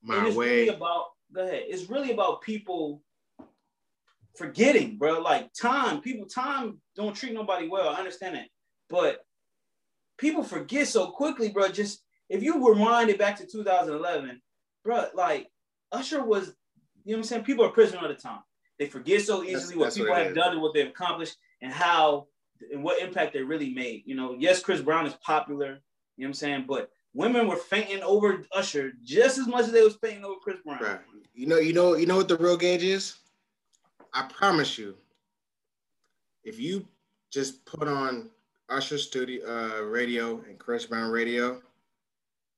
My it's way. Really about go ahead. It's really about people forgetting, bro. Like time, people time don't treat nobody well. I understand that, but people forget so quickly, bro. Just if you rewind it back to 2011, bro, like Usher was, you know what I'm saying? People are prisoner of the time. They forget so easily that's, what that's people what have is. done and what they've accomplished and how and what impact they really made. You know, yes, Chris Brown is popular, you know what I'm saying? But women were fainting over Usher just as much as they was fainting over Chris Brown. Right. You know, you know, you know what the real gauge is? I promise you, if you just put on Usher studio uh, radio and Chris Brown radio,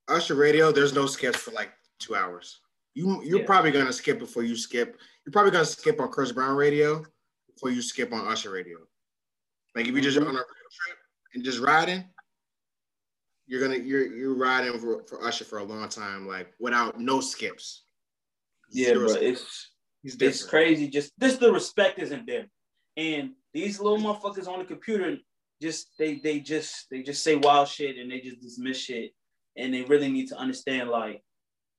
Usher radio, there's no skips for like two hours. You you're yeah. probably gonna skip before you skip you're probably gonna skip on Chris Brown radio before you skip on Usher radio. Like if you just mm-hmm. on a trip and just riding, you're gonna you're you're riding for, for Usher for a long time, like without no skips. Yeah, Zero bro, skips. it's it's crazy. Just this the respect isn't there, and these little motherfuckers on the computer just they they just they just say wild shit and they just dismiss shit, and they really need to understand like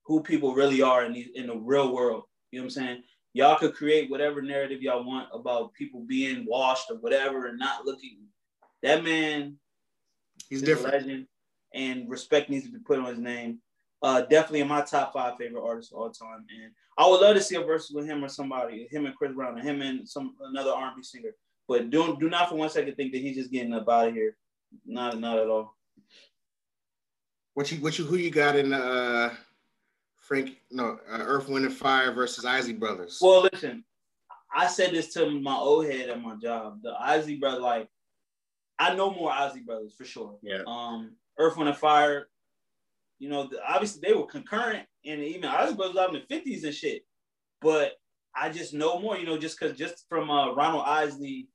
who people really are in the in the real world. You know what I'm saying? y'all could create whatever narrative y'all want about people being washed or whatever and not looking. That man, he's different. legend, and respect needs to be put on his name. Uh, definitely in my top five favorite artists of all time, and I would love to see a verse with him or somebody, him and Chris Brown, or him and some another R&B singer. But do do not for one second think that he's just getting up out of here. Not not at all. What you what you who you got in uh Frank, no, uh, Earth, Wind, and Fire versus Isley Brothers. Well, listen, I said this to my old head at my job. The Isley Brothers, like, I know more Isley Brothers for sure. Yeah. Um, Earth, Wind, and Fire, you know, the, obviously they were concurrent and even Isley Brothers out in the 50s and shit. But I just know more, you know, just because just from uh, Ronald Isley,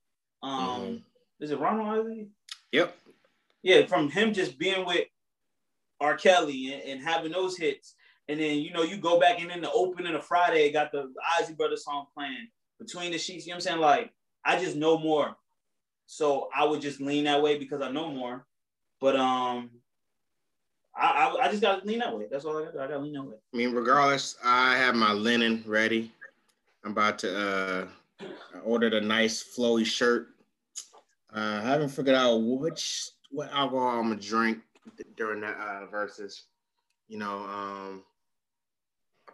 um, mm-hmm. is it Ronald Isley? Yep. Yeah, from him just being with R. Kelly and, and having those hits and then you know you go back and then the opening of Friday got the Isley Brothers song playing between the sheets. You know what I'm saying? Like I just know more, so I would just lean that way because I know more. But um, I I, just got to lean that way. That's all I gotta do. I got to lean that way. I mean, regardless, I have my linen ready. I'm about to uh, I ordered a nice flowy shirt. Uh, I haven't figured out which what alcohol I'm gonna drink during that uh, Verzuz. You know, um,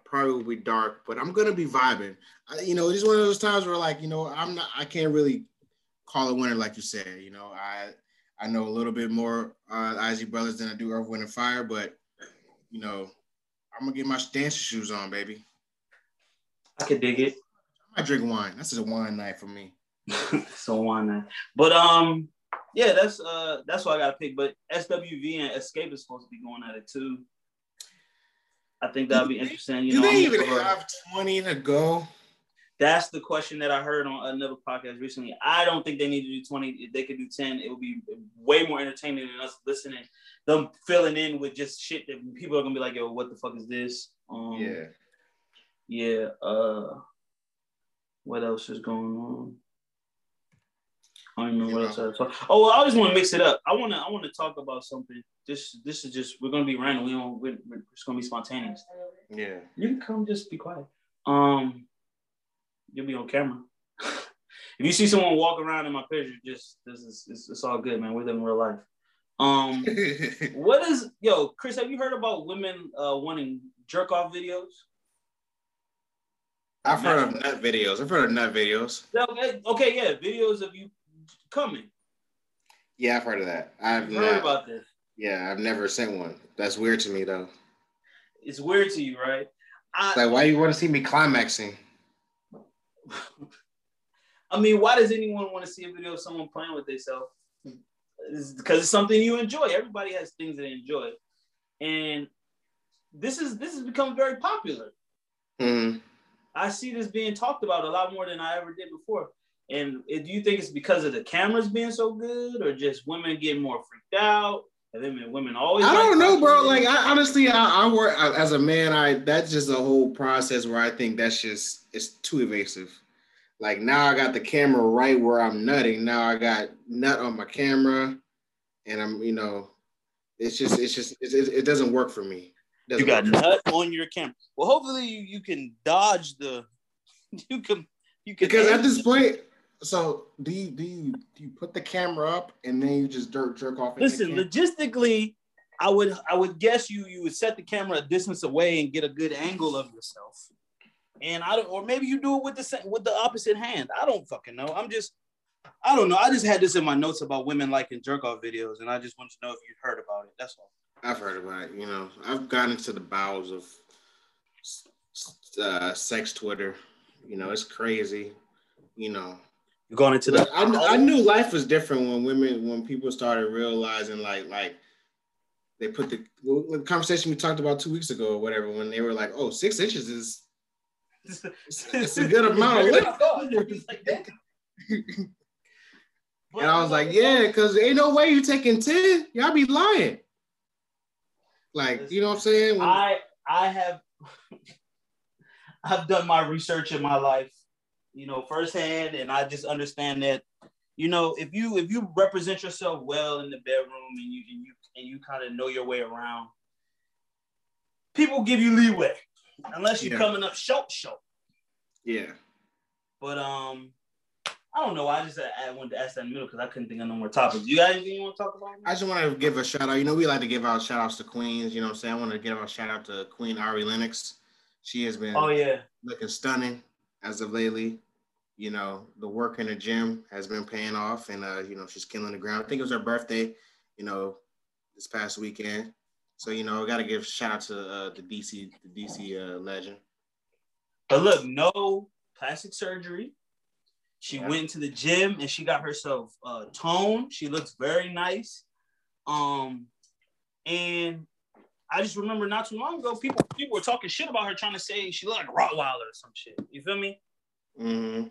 probably will be dark, but I'm gonna be vibing. I, you know, it's one of those times where like, you know, I'm not, I can't really call it winter like you said. You know, I I know a little bit more uh, Isley Brothers than I do Earth, Wind, and Fire, but you know, I'm gonna get my dancing shoes on, baby. I could dig it. I might drink wine. That's just a wine night for me. so why not? But um, yeah, that's uh that's what I gotta pick. But SWV and Xscape is supposed to be going at it too. I think that'd be interesting. You Do know, they I'm even have 20 to go? That's the question that I heard on another podcast recently. I don't think they need to do 20. If they could do 10, it would be way more entertaining than us listening, them filling in with just shit that people are gonna be like, yo, what the fuck is this? Um Yeah. yeah. Uh what else is going on? I don't know what else I talking. Oh, well, I just want to mix it up. I want to. I want to talk about something. This. This is just. We're gonna be random. We don't. We're, we're it's gonna be spontaneous. Yeah. You can come. Just be quiet. Um, you'll be on camera. if you see someone walk around in my picture, just this is. It's, it's all good, man. We're living real life. Um, what is yo, Chris? Have you heard about women uh wanting jerk off videos? I've heard of nut videos. I've heard of nut videos. Okay, okay, yeah, videos of you coming. Yeah, I've heard of that. I've heard about this. yeah, I've never sent one. That's weird to me though. It's weird to you, right? I, Like, why you want to see me climaxing? I mean, why does anyone want to see a video of someone playing with themselves? Because it's something you enjoy. Everybody has things they enjoy, and this is this has become very popular. hmm I see this being talked about a lot more than I ever did before. And do you think it's because of the cameras being so good, or just women getting more freaked out? And then women always. I don't know, bro. Like, I honestly, I, I work I- as a man. I that's just a whole process where I think that's just it's too evasive. Like now, I got the camera right where I'm nutting. Now I got nut on my camera, and I'm, you know, it's just, it's just, it, it, it doesn't work for me. You got work me. nut on your camera. Well, hopefully you, you can dodge the. You can. You can. because at this point. So do you do you do you put the camera up and then you just dirt jerk off? Listen, logistically, I would I would guess you you would set the camera a distance away and get a good angle of yourself. And I don't, or maybe you do it with the with the opposite hand. I don't fucking know. I'm just, I don't know. I just had this in my notes about women liking jerk off videos, and I just wanted to know if you'd heard about it. That's all. I've heard about it. You know, I've gotten into the bowels of uh, sex Twitter. You know, it's crazy. You know, You're going into But the. I, I knew life was different when women, when people started realizing, like, like they put the, well, the conversation we talked about two weeks ago or whatever, when they were like, "Oh, six inches is it's, it's a good amount of length." And I was like, "Yeah, because ain't no way you taking ten. Y'all be lying." Like, you know what I'm saying? When- I I have I've done my research in my life, you know, firsthand, and I just understand that, you know, if you if you represent yourself well in the bedroom and you and you and you kind of know your way around, people give you leeway, unless you're Yeah. coming up short short. yeah. But um, I don't know. I just I wanted to ask that in the middle because I couldn't think of no more topics. You got anything you want to talk about? I just want to give a shout out. You know, we like to give out shout outs to queens. You know what I'm saying? I want to give a shout out to Queen Ari Lennox. She has been Oh yeah. looking stunning as of lately. You know, the work in the gym has been paying off, and uh, you know, she's killing the ground. I think it was her birthday, you know, this past weekend. So you know, I got to give shout out to uh, the DC, the DC uh, legend. But look, no plastic surgery. She Yeah. went to the gym and she got herself uh, toned. She looks very nice. Um, and I just remember not too long ago, people people were talking shit about her, trying to say she looked like a Rottweiler or some shit. You feel me? hmm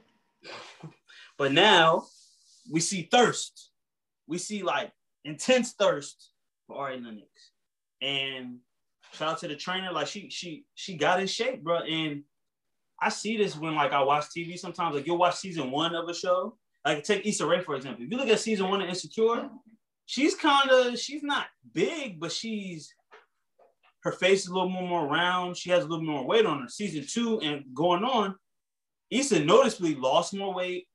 But now we see thirst. We see like intense thirst for Ari Lennox. And shout out to the trainer. Like she she she got in shape, bro. And I see this when like I watch TV sometimes. Like you'll watch season one of a show. Like take Issa Rae, for example. If you look at season one of Insecure, she's kind of she's not big, but she's her face is a little more, more round. She has a little more weight on her. Season two and going on, Issa noticeably lost more weight.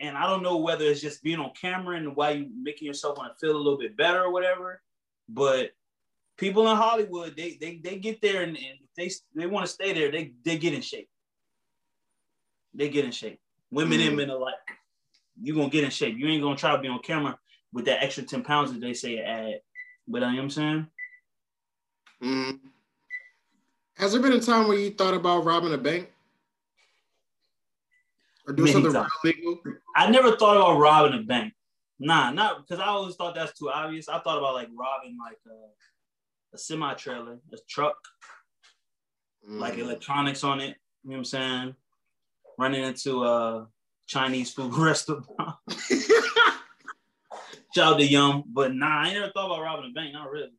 And I don't know whether it's just being on camera and why you making yourself want to feel a little bit better or whatever. But people in Hollywood, they they, they get there and, and they they want to stay there, they they get in shape. They get in shape. Women and Mm. men alike. You're gonna get in shape. You ain't gonna try to be on camera with that extra 10 pounds that they say add. But you know what I'm saying? Mm. Has there been a time where you thought about robbing a bank? Or do Many something times. real legal? I never thought about robbing a bank. Nah, not because I always thought that's too obvious. I thought about like robbing like a, a semi trailer, a truck, like Mm. electronics on it. You know what I'm saying? Running into a Chinese food restaurant. Shout out to Yum. But nah, I never thought about robbing a bank. Not really.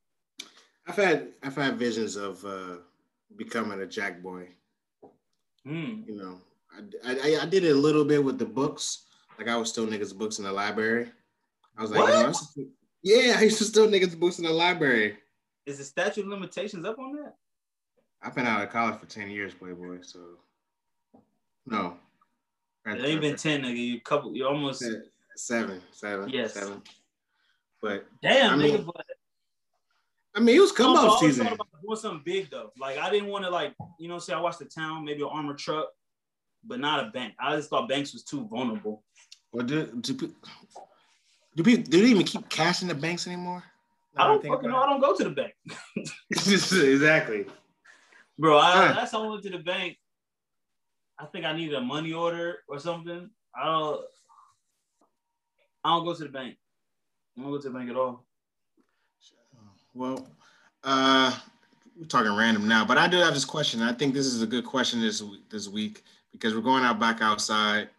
I've had I've had visions of uh, becoming a jack boy. Hmm. You know, I, I I did it a little bit with the books. Like I was still niggas books in the library. I was like, you know, I yeah, I used to still niggas books in the library. Is the statute of limitations up on that? I've been out of college for ten years, Playboy. So no, It ain't been 10, nigga. You couple you almost seven, seven, Yes. seven. But damn, I nigga, mean, but I mean, it was come up season. doing something big though. Like I didn't want to like, you know, say I watched the town, maybe an armored truck, but not a bank. I just thought banks was too vulnerable. Or do do, pe- do people do they even keep cash in the banks anymore? I don't think fucking know. I don't go to the bank, exactly. bro. I, Huh. last time I went to the bank, I think I needed a money order or something. I don't. I don't go to the bank. I don't go to the bank at all. Well, uh, we're talking random now, but I do have this question. I think this is a good question this this week because we're going out back outside,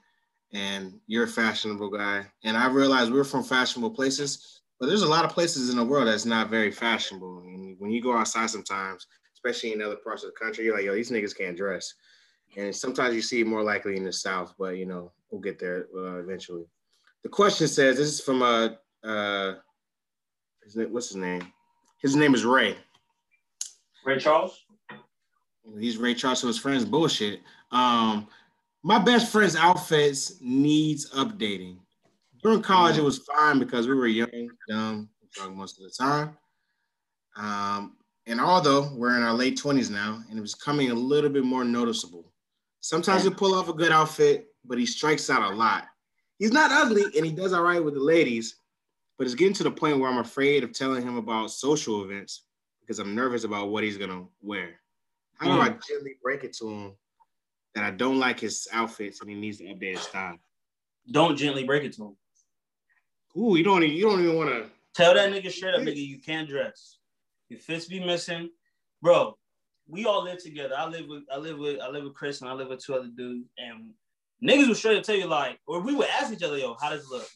and you're a fashionable guy, and I realize we're from fashionable places, but there's a lot of places in the world that's not very fashionable. And when you go outside, sometimes, especially in other parts of the country, you're like, yo, these niggas can't dress. And sometimes you see it more likely in the South, but you know, we'll get there uh, eventually. The question says, this is from a, uh, name, what's his name? His name is Ray. Ray Charles. He's Ray Charles, so his friends bullshit. Um, my best friend's outfits needs updating. During college, it was fine because we were young, dumb, drunk most of the time. Um, and although we're in our late 20s now, and it was coming a little bit more noticeable. Sometimes he'll pull off a good outfit, but he strikes out a lot. He's not ugly and he does all right with the ladies, but it's getting to the point where I'm afraid of telling him about social events because I'm nervous about what he's gonna wear. How do hmm. I gently break it to him that I don't like his outfits and he needs to update his style? Don't gently break it to him. Ooh, you don't even, you don't even want to. Tell that nigga straight up, nigga, you can't dress. Your fits be missing, bro. We all live together. I live with, I live with, I live with Chris and I live with two other dudes. And niggas would straight up tell you like, or we would ask each other, yo, how does it look?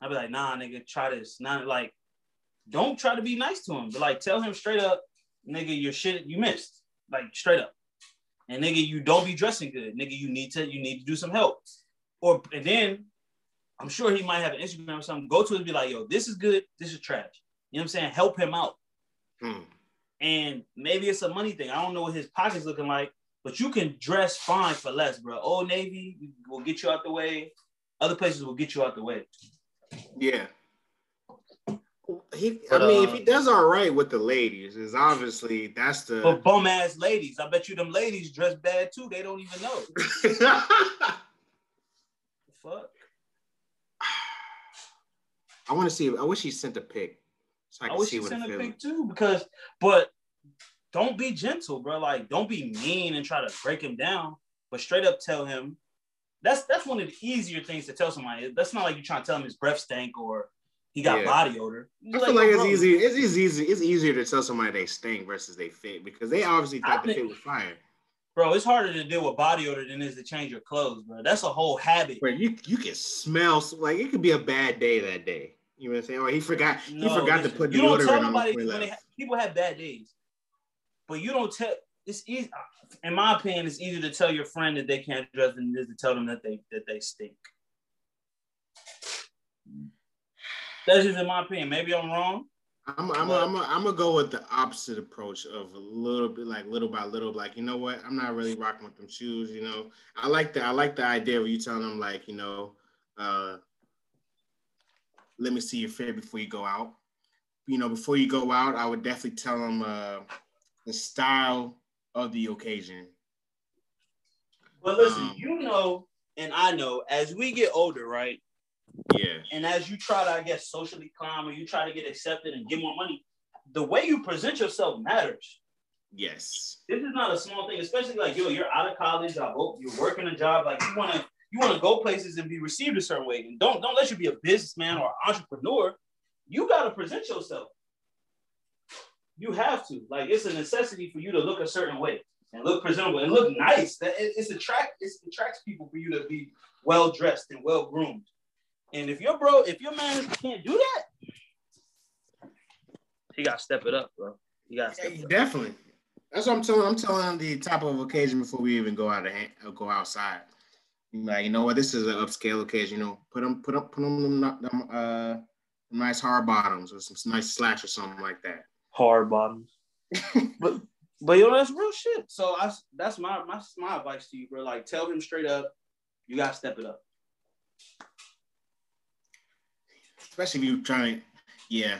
I'd be like, nah, nigga, try this. Not like, don't try to be nice to him, but like, tell him straight up, nigga, your shit you missed, like straight up. And nigga, you don't be dressing good, nigga. You need to, you need to do some help. Or and then I'm sure he might have an Instagram or something. Go to it and be like, yo, this is good, this is trash. You know what I'm saying? Help him out. Hmm. And maybe it's a money thing. I don't know what his pocket's looking like, but you can dress fine for less, bro. Old Navy will get you out the way. Other places will get you out the way. Yeah. He, But, I mean, uh, if he does all right with the ladies, is obviously that's the. But bum ass ladies, I bet you them ladies dress bad too. They don't even know. Fuck. I want to see. I wish he sent a pic so I I can wish see you what sent a feels. pic too, because but don't be gentle, bro. Like don't be mean and try to break him down, but straight up tell him. That's that's one of the easier things to tell somebody. That's not like you're trying to tell him his breath stank or he got Yeah. body odor. You I feel like yo, it's bro, easy. It's, it's easy. It's easier to tell somebody they stink versus they fit because they obviously I thought the think- fit was fire. bro. It's harder to deal with body odor than it is to change your clothes, bro. That's a whole habit. But you you can smell like it could be a bad day that day. You know what I'm saying? Or he forgot he forgot listen, to put you don't tell on nobody before when they people have bad days, but you don't tell. It's easy. In my opinion, it's easier to tell your friend that they can't dress than it is to tell them that they that they stink. That's just in my opinion. Maybe I'm wrong. I'm I'm But- I'm I'm gonna go with the opposite approach of a little bit like little by little. Like you know what? I'm not really rocking with them shoes. You know, I like the I like the idea of you telling them like you know, uh, let me see your fit before you go out. You know, before you go out, I would definitely tell them uh, the style of the occasion. But listen, Um, you know, and I know, as we get older, right? Yeah. And as you try to, I guess, socially climb or you try to get accepted and get more money, the way you present yourself matters. Yes. This is not a small thing, especially like yo, you're out of college. I hope you're working a job. Like you want to, you want to go places and be received a certain way. And don't don't let you be a businessman or entrepreneur. You got to present yourself. You have to. Like it's a necessity for you to look a certain way and look presentable and look nice. That it, it's attract it attracts people for you to be well dressed and well groomed. And if your bro, if your man can't do that, he got to step it up, bro. You got Yeah, it up. definitely. That's what I'm telling. I'm telling the top of occasion before we even go out of hand, go outside. Like you know what, this is an upscale occasion. You know, put them, put up, put them, them uh, nice hard bottoms or some nice slacks or something like that. Hard bottoms. but but yo, know, that's real shit. So I that's my my my advice to you, bro. Like tell him straight up, you gotta step it up. Especially if you're trying to, yeah.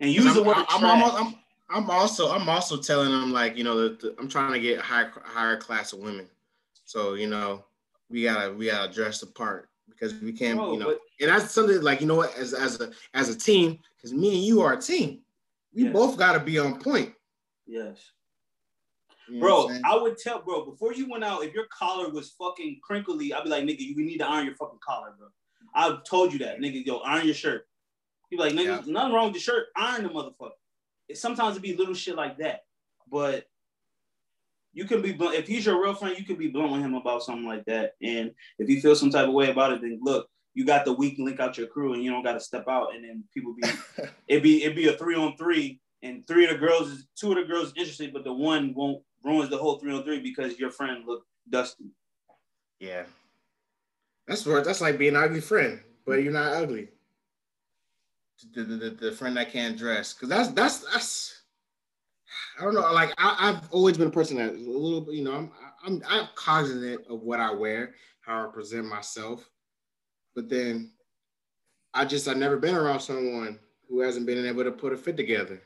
And use I'm, the word I'm, I'm, almost, I'm, I'm also I'm also telling them like you know the, the- I'm trying to get a higher higher class of women, so you know we gotta we gotta dress the part because we can't Bro, you know but- and that's something like you know what as as a as a team because me and you are a team, we Yes. both gotta be on point. yes. You Bro? I would tell bro before you went out, if your collar was fucking crinkly, I'd be like, nigga, you need to iron your fucking collar, bro. I've told you that, nigga. Yo, iron your shirt. He be like, nigga, Yeah. nothing wrong with your shirt. Iron the motherfucker. It, sometimes it be little shit like that, but you can be blunt. If he's your real friend, you can be blunt with him about something like that. And if you feel some type of way about it, then look, you got the weak link out your crew, and you don't got to step out. And then people be it be it be a three on three, and three of the girls is two of the girls is interested, but the one won't ruins the whole three on three because your friend looked dusty. yeah, that's where that's like being an ugly friend, but you're not ugly. The, the, the, the friend that can't dress because that's that's that's I don't know. Like I, I've always been a person that a little you know, I'm I'm I'm cognizant of what I wear, how I present myself, but then I just I've never been around someone who hasn't been able to put a fit together.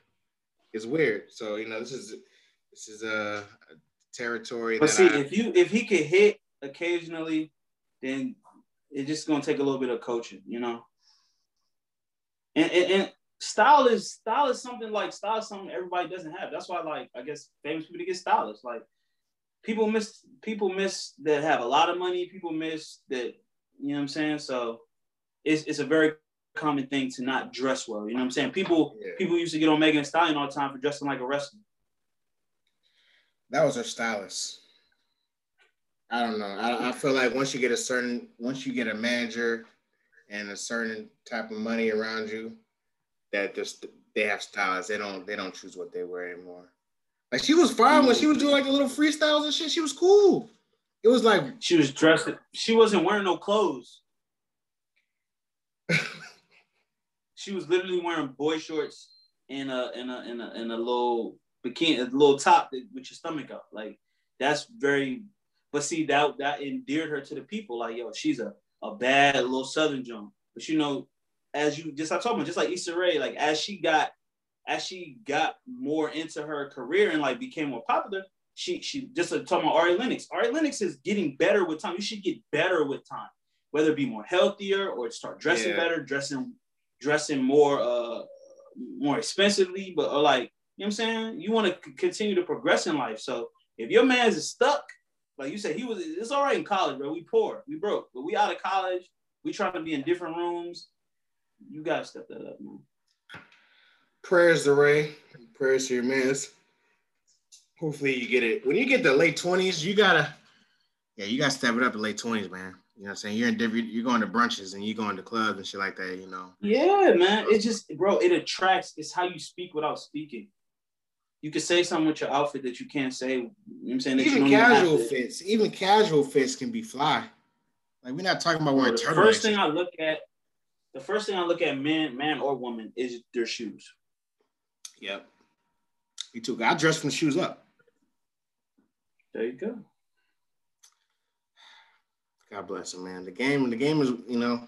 It's weird. So you know, this is this is a, a territory But that see, I, if you if he could hit occasionally, then it's just gonna take a little bit of coaching, you know. And, and, and style is style is something like style is something everybody doesn't have. That's why like I guess famous people to get stylists. Like people miss people miss that have a lot of money, people miss that, you know what I'm saying? So it's it's a very common thing to not dress well. You know what I'm saying? People Yeah. people used to get on Megan Thee Stallion all the time for dressing like a wrestler. That was her stylist. I don't know. I, I feel like once you get a certain, once you get a manager and a certain type of money around you, that just they have stylists. They don't they don't choose what they wear anymore. Like she was fine when she was doing like the little freestyles and shit. She was cool. It was like She was dressed. She wasn't wearing no clothes. she was literally wearing boy shorts and a and a and a, and a little bikini, a little top that, with your stomach out. Like that's very. But see that that endeared her to the people. Like yo, she's a a bad little Southern joint. But you know, as you just I told you, just like Issa Rae, like as she got as she got more into her career and like became more popular, she she just uh, talking about Ari Lennox. Ari Lennox is getting better with time. You should get better with time, whether it be more healthier or start dressing Yeah. better, dressing dressing more uh more expensively, but or like you know what I'm saying. You want to c- continue to progress in life. So if your man's is stuck, like you said, he was. It's all right in college, bro. We poor, we broke, but we out of college. We trying to be in different rooms. You gotta step that up, man. prayers to Ray, prayers to your mans. Hopefully you get it. When you get the late twenties, you gotta, yeah, you gotta step it up in late twenties, man. You know what I'm saying? You're in different, you're going to brunches and you're going to clubs and shit like that. You know. Yeah, man. It just, bro, it attracts. It's how you speak without speaking. You can say something with your outfit that you can't say. You know what I'm saying even casual fits, even casual fits can be fly. Like we're not talking about Bro, wearing the first thing I look at, the first thing I look at, man, man or woman, is their shoes. Yep. Me too. I dress from the shoes up. There you go. God bless him, man. The game, the game is, you know,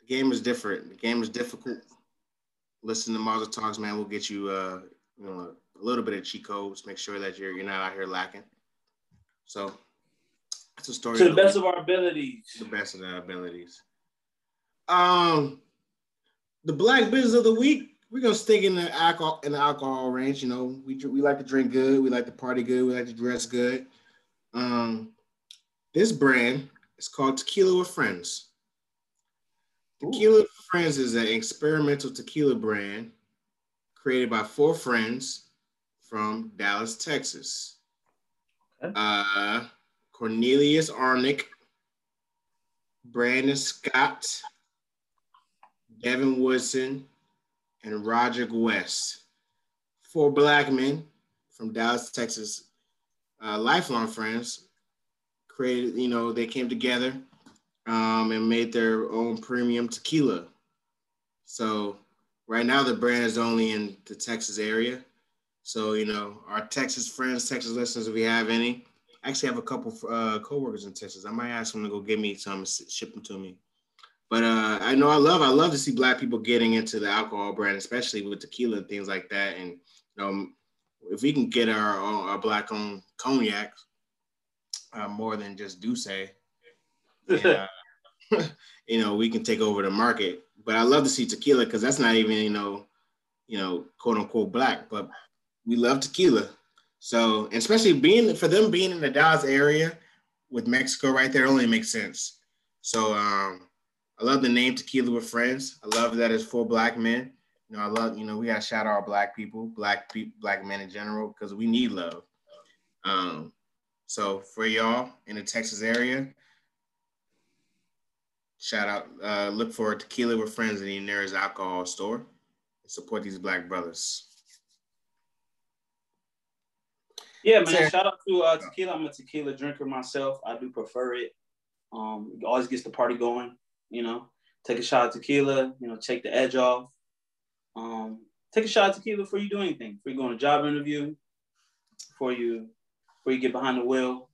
the game is different. The game is difficult. Listen to Mazel Talks, man. We'll get you, uh, you know, a little bit of cheat codes. Make sure that you're you're not out here lacking. So that's a story. To the best of our abilities. the best of our abilities. Um, the black business of the week. We're gonna stick in the alcohol in the alcohol range. You know, we we like to drink good, we like to party good, we like to dress good. Um, this brand is called Tequila with Friends. Tequila with Friends is an experimental tequila brand created by four friends from Dallas, Texas. Okay. Uh, Cornelius Arnick, Brandon Scott, Devin Woodson, and Roger West. Four black men from Dallas, Texas, uh, lifelong friends. Created, you know, they came together um, and made their own premium tequila. So right now the brand is only in the Texas area. So you know, our Texas friends, Texas listeners, if we have any, I actually have a couple uh, coworkers in Texas. I might ask them to go get me some, ship them to me. But uh, I know I love I love to see black people getting into the alcohol brand, especially with tequila and things like that. And you know, if we can get our our black owned cognac uh, more than just D'USSÉ, and, uh, you know, we can take over the market. But I love to see tequila because that's not even you know, you know, quote unquote black, but we love tequila. So, especially being for them being in the Dallas area with Mexico right there, only makes sense. So, um, I love the name Tequila with Friends. I love that it's for black men. You know, I love, you know, we gotta shout out our black people, black people, black men in general, because we need love. Um, so for y'all in the Texas area, shout out, uh, look for Tequila with Friends in the nearest alcohol store and support these black brothers. Yeah, man. Shout out to uh, tequila. I'm a tequila drinker myself. I do prefer it. Um, it always gets the party going you know, take a shot of tequila, you know, take the edge off. Um, take a shot of tequila before you do anything. Before you go on a job interview, before you before you get behind the wheel.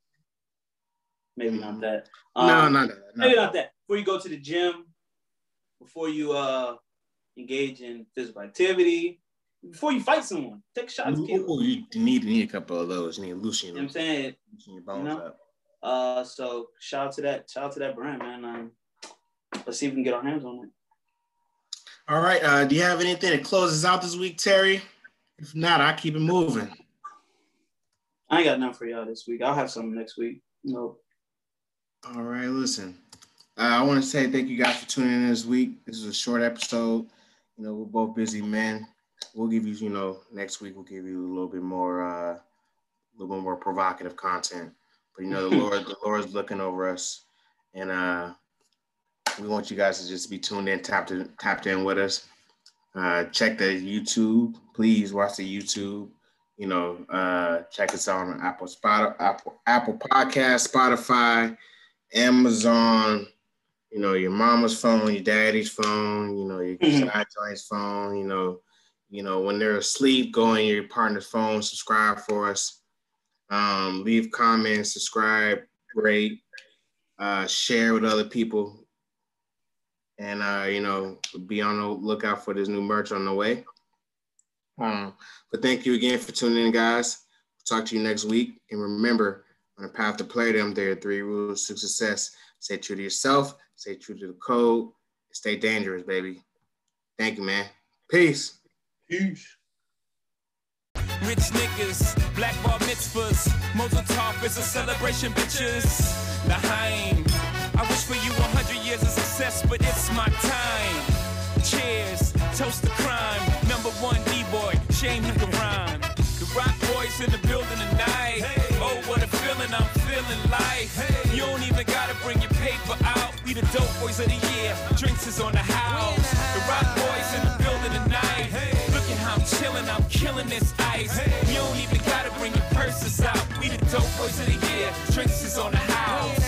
Maybe mm-hmm. not that. Um, no, not that. Not maybe not that. Before you go to the gym, before you uh engage in physical activity, before you fight someone, take a shot of tequila. Ooh, you need need a couple of those. You need to loosen, you know what I'm saying. Loosen your bones you know? up. Uh, so shout out to that, shout out to that brand, man. Um, let's see if we can get our hands on it. All right. Uh, do you have anything that closes out this week, Terry? If not, I keep it moving. I ain't got nothing for y'all this week. I'll have something next week. No. All right. Listen, uh, I want to say thank you guys for tuning in this week. This is a short episode. You know, we're both busy men. We'll give you, you know, next week we'll give you a little bit more, uh, a little bit more provocative content. But you know, the Lord, the Lord's looking over us, and uh, we want you guys to just be tuned in, tapped in, tapped in with us. Uh, check the YouTube. Please watch the YouTube. You know, uh, check us out on Apple, Spot, Apple, Apple Podcast, Spotify, Amazon. You know, your mama's phone, your daddy's phone. You know, your mm-hmm. joint's phone. You know, you know when they're asleep, go on your partner's phone. Subscribe for us. Um, leave comments, subscribe, rate, uh, share with other people and uh, you know, be on the lookout for this new merch on the way. Um, but thank you again for tuning in, guys. talk to you next week. And remember, on the path to play them, there are three rules to success. Stay true to yourself, stay true to the code, stay dangerous, baby. Thank you, man. Peace. Peace. Rich niggas, black bar mitzvahs, Mazel Tov is a celebration, bitches. L'chaim. I wish for you a hundred years of success, but it's my time. Cheers, toast to crime. Number one D-boy, shame he can rhyme. The Roc Boys in the building tonight. Oh, what a feeling, I'm feeling life. You don't even gotta bring your paper out. We the dope boys of the year. Drinks is on the house. The Roc Boys in the building tonight. Look at how I'm chilling, I'm killing this ice. You don't even gotta bring your purses out. We the dope boys of the year. Drinks is on the house.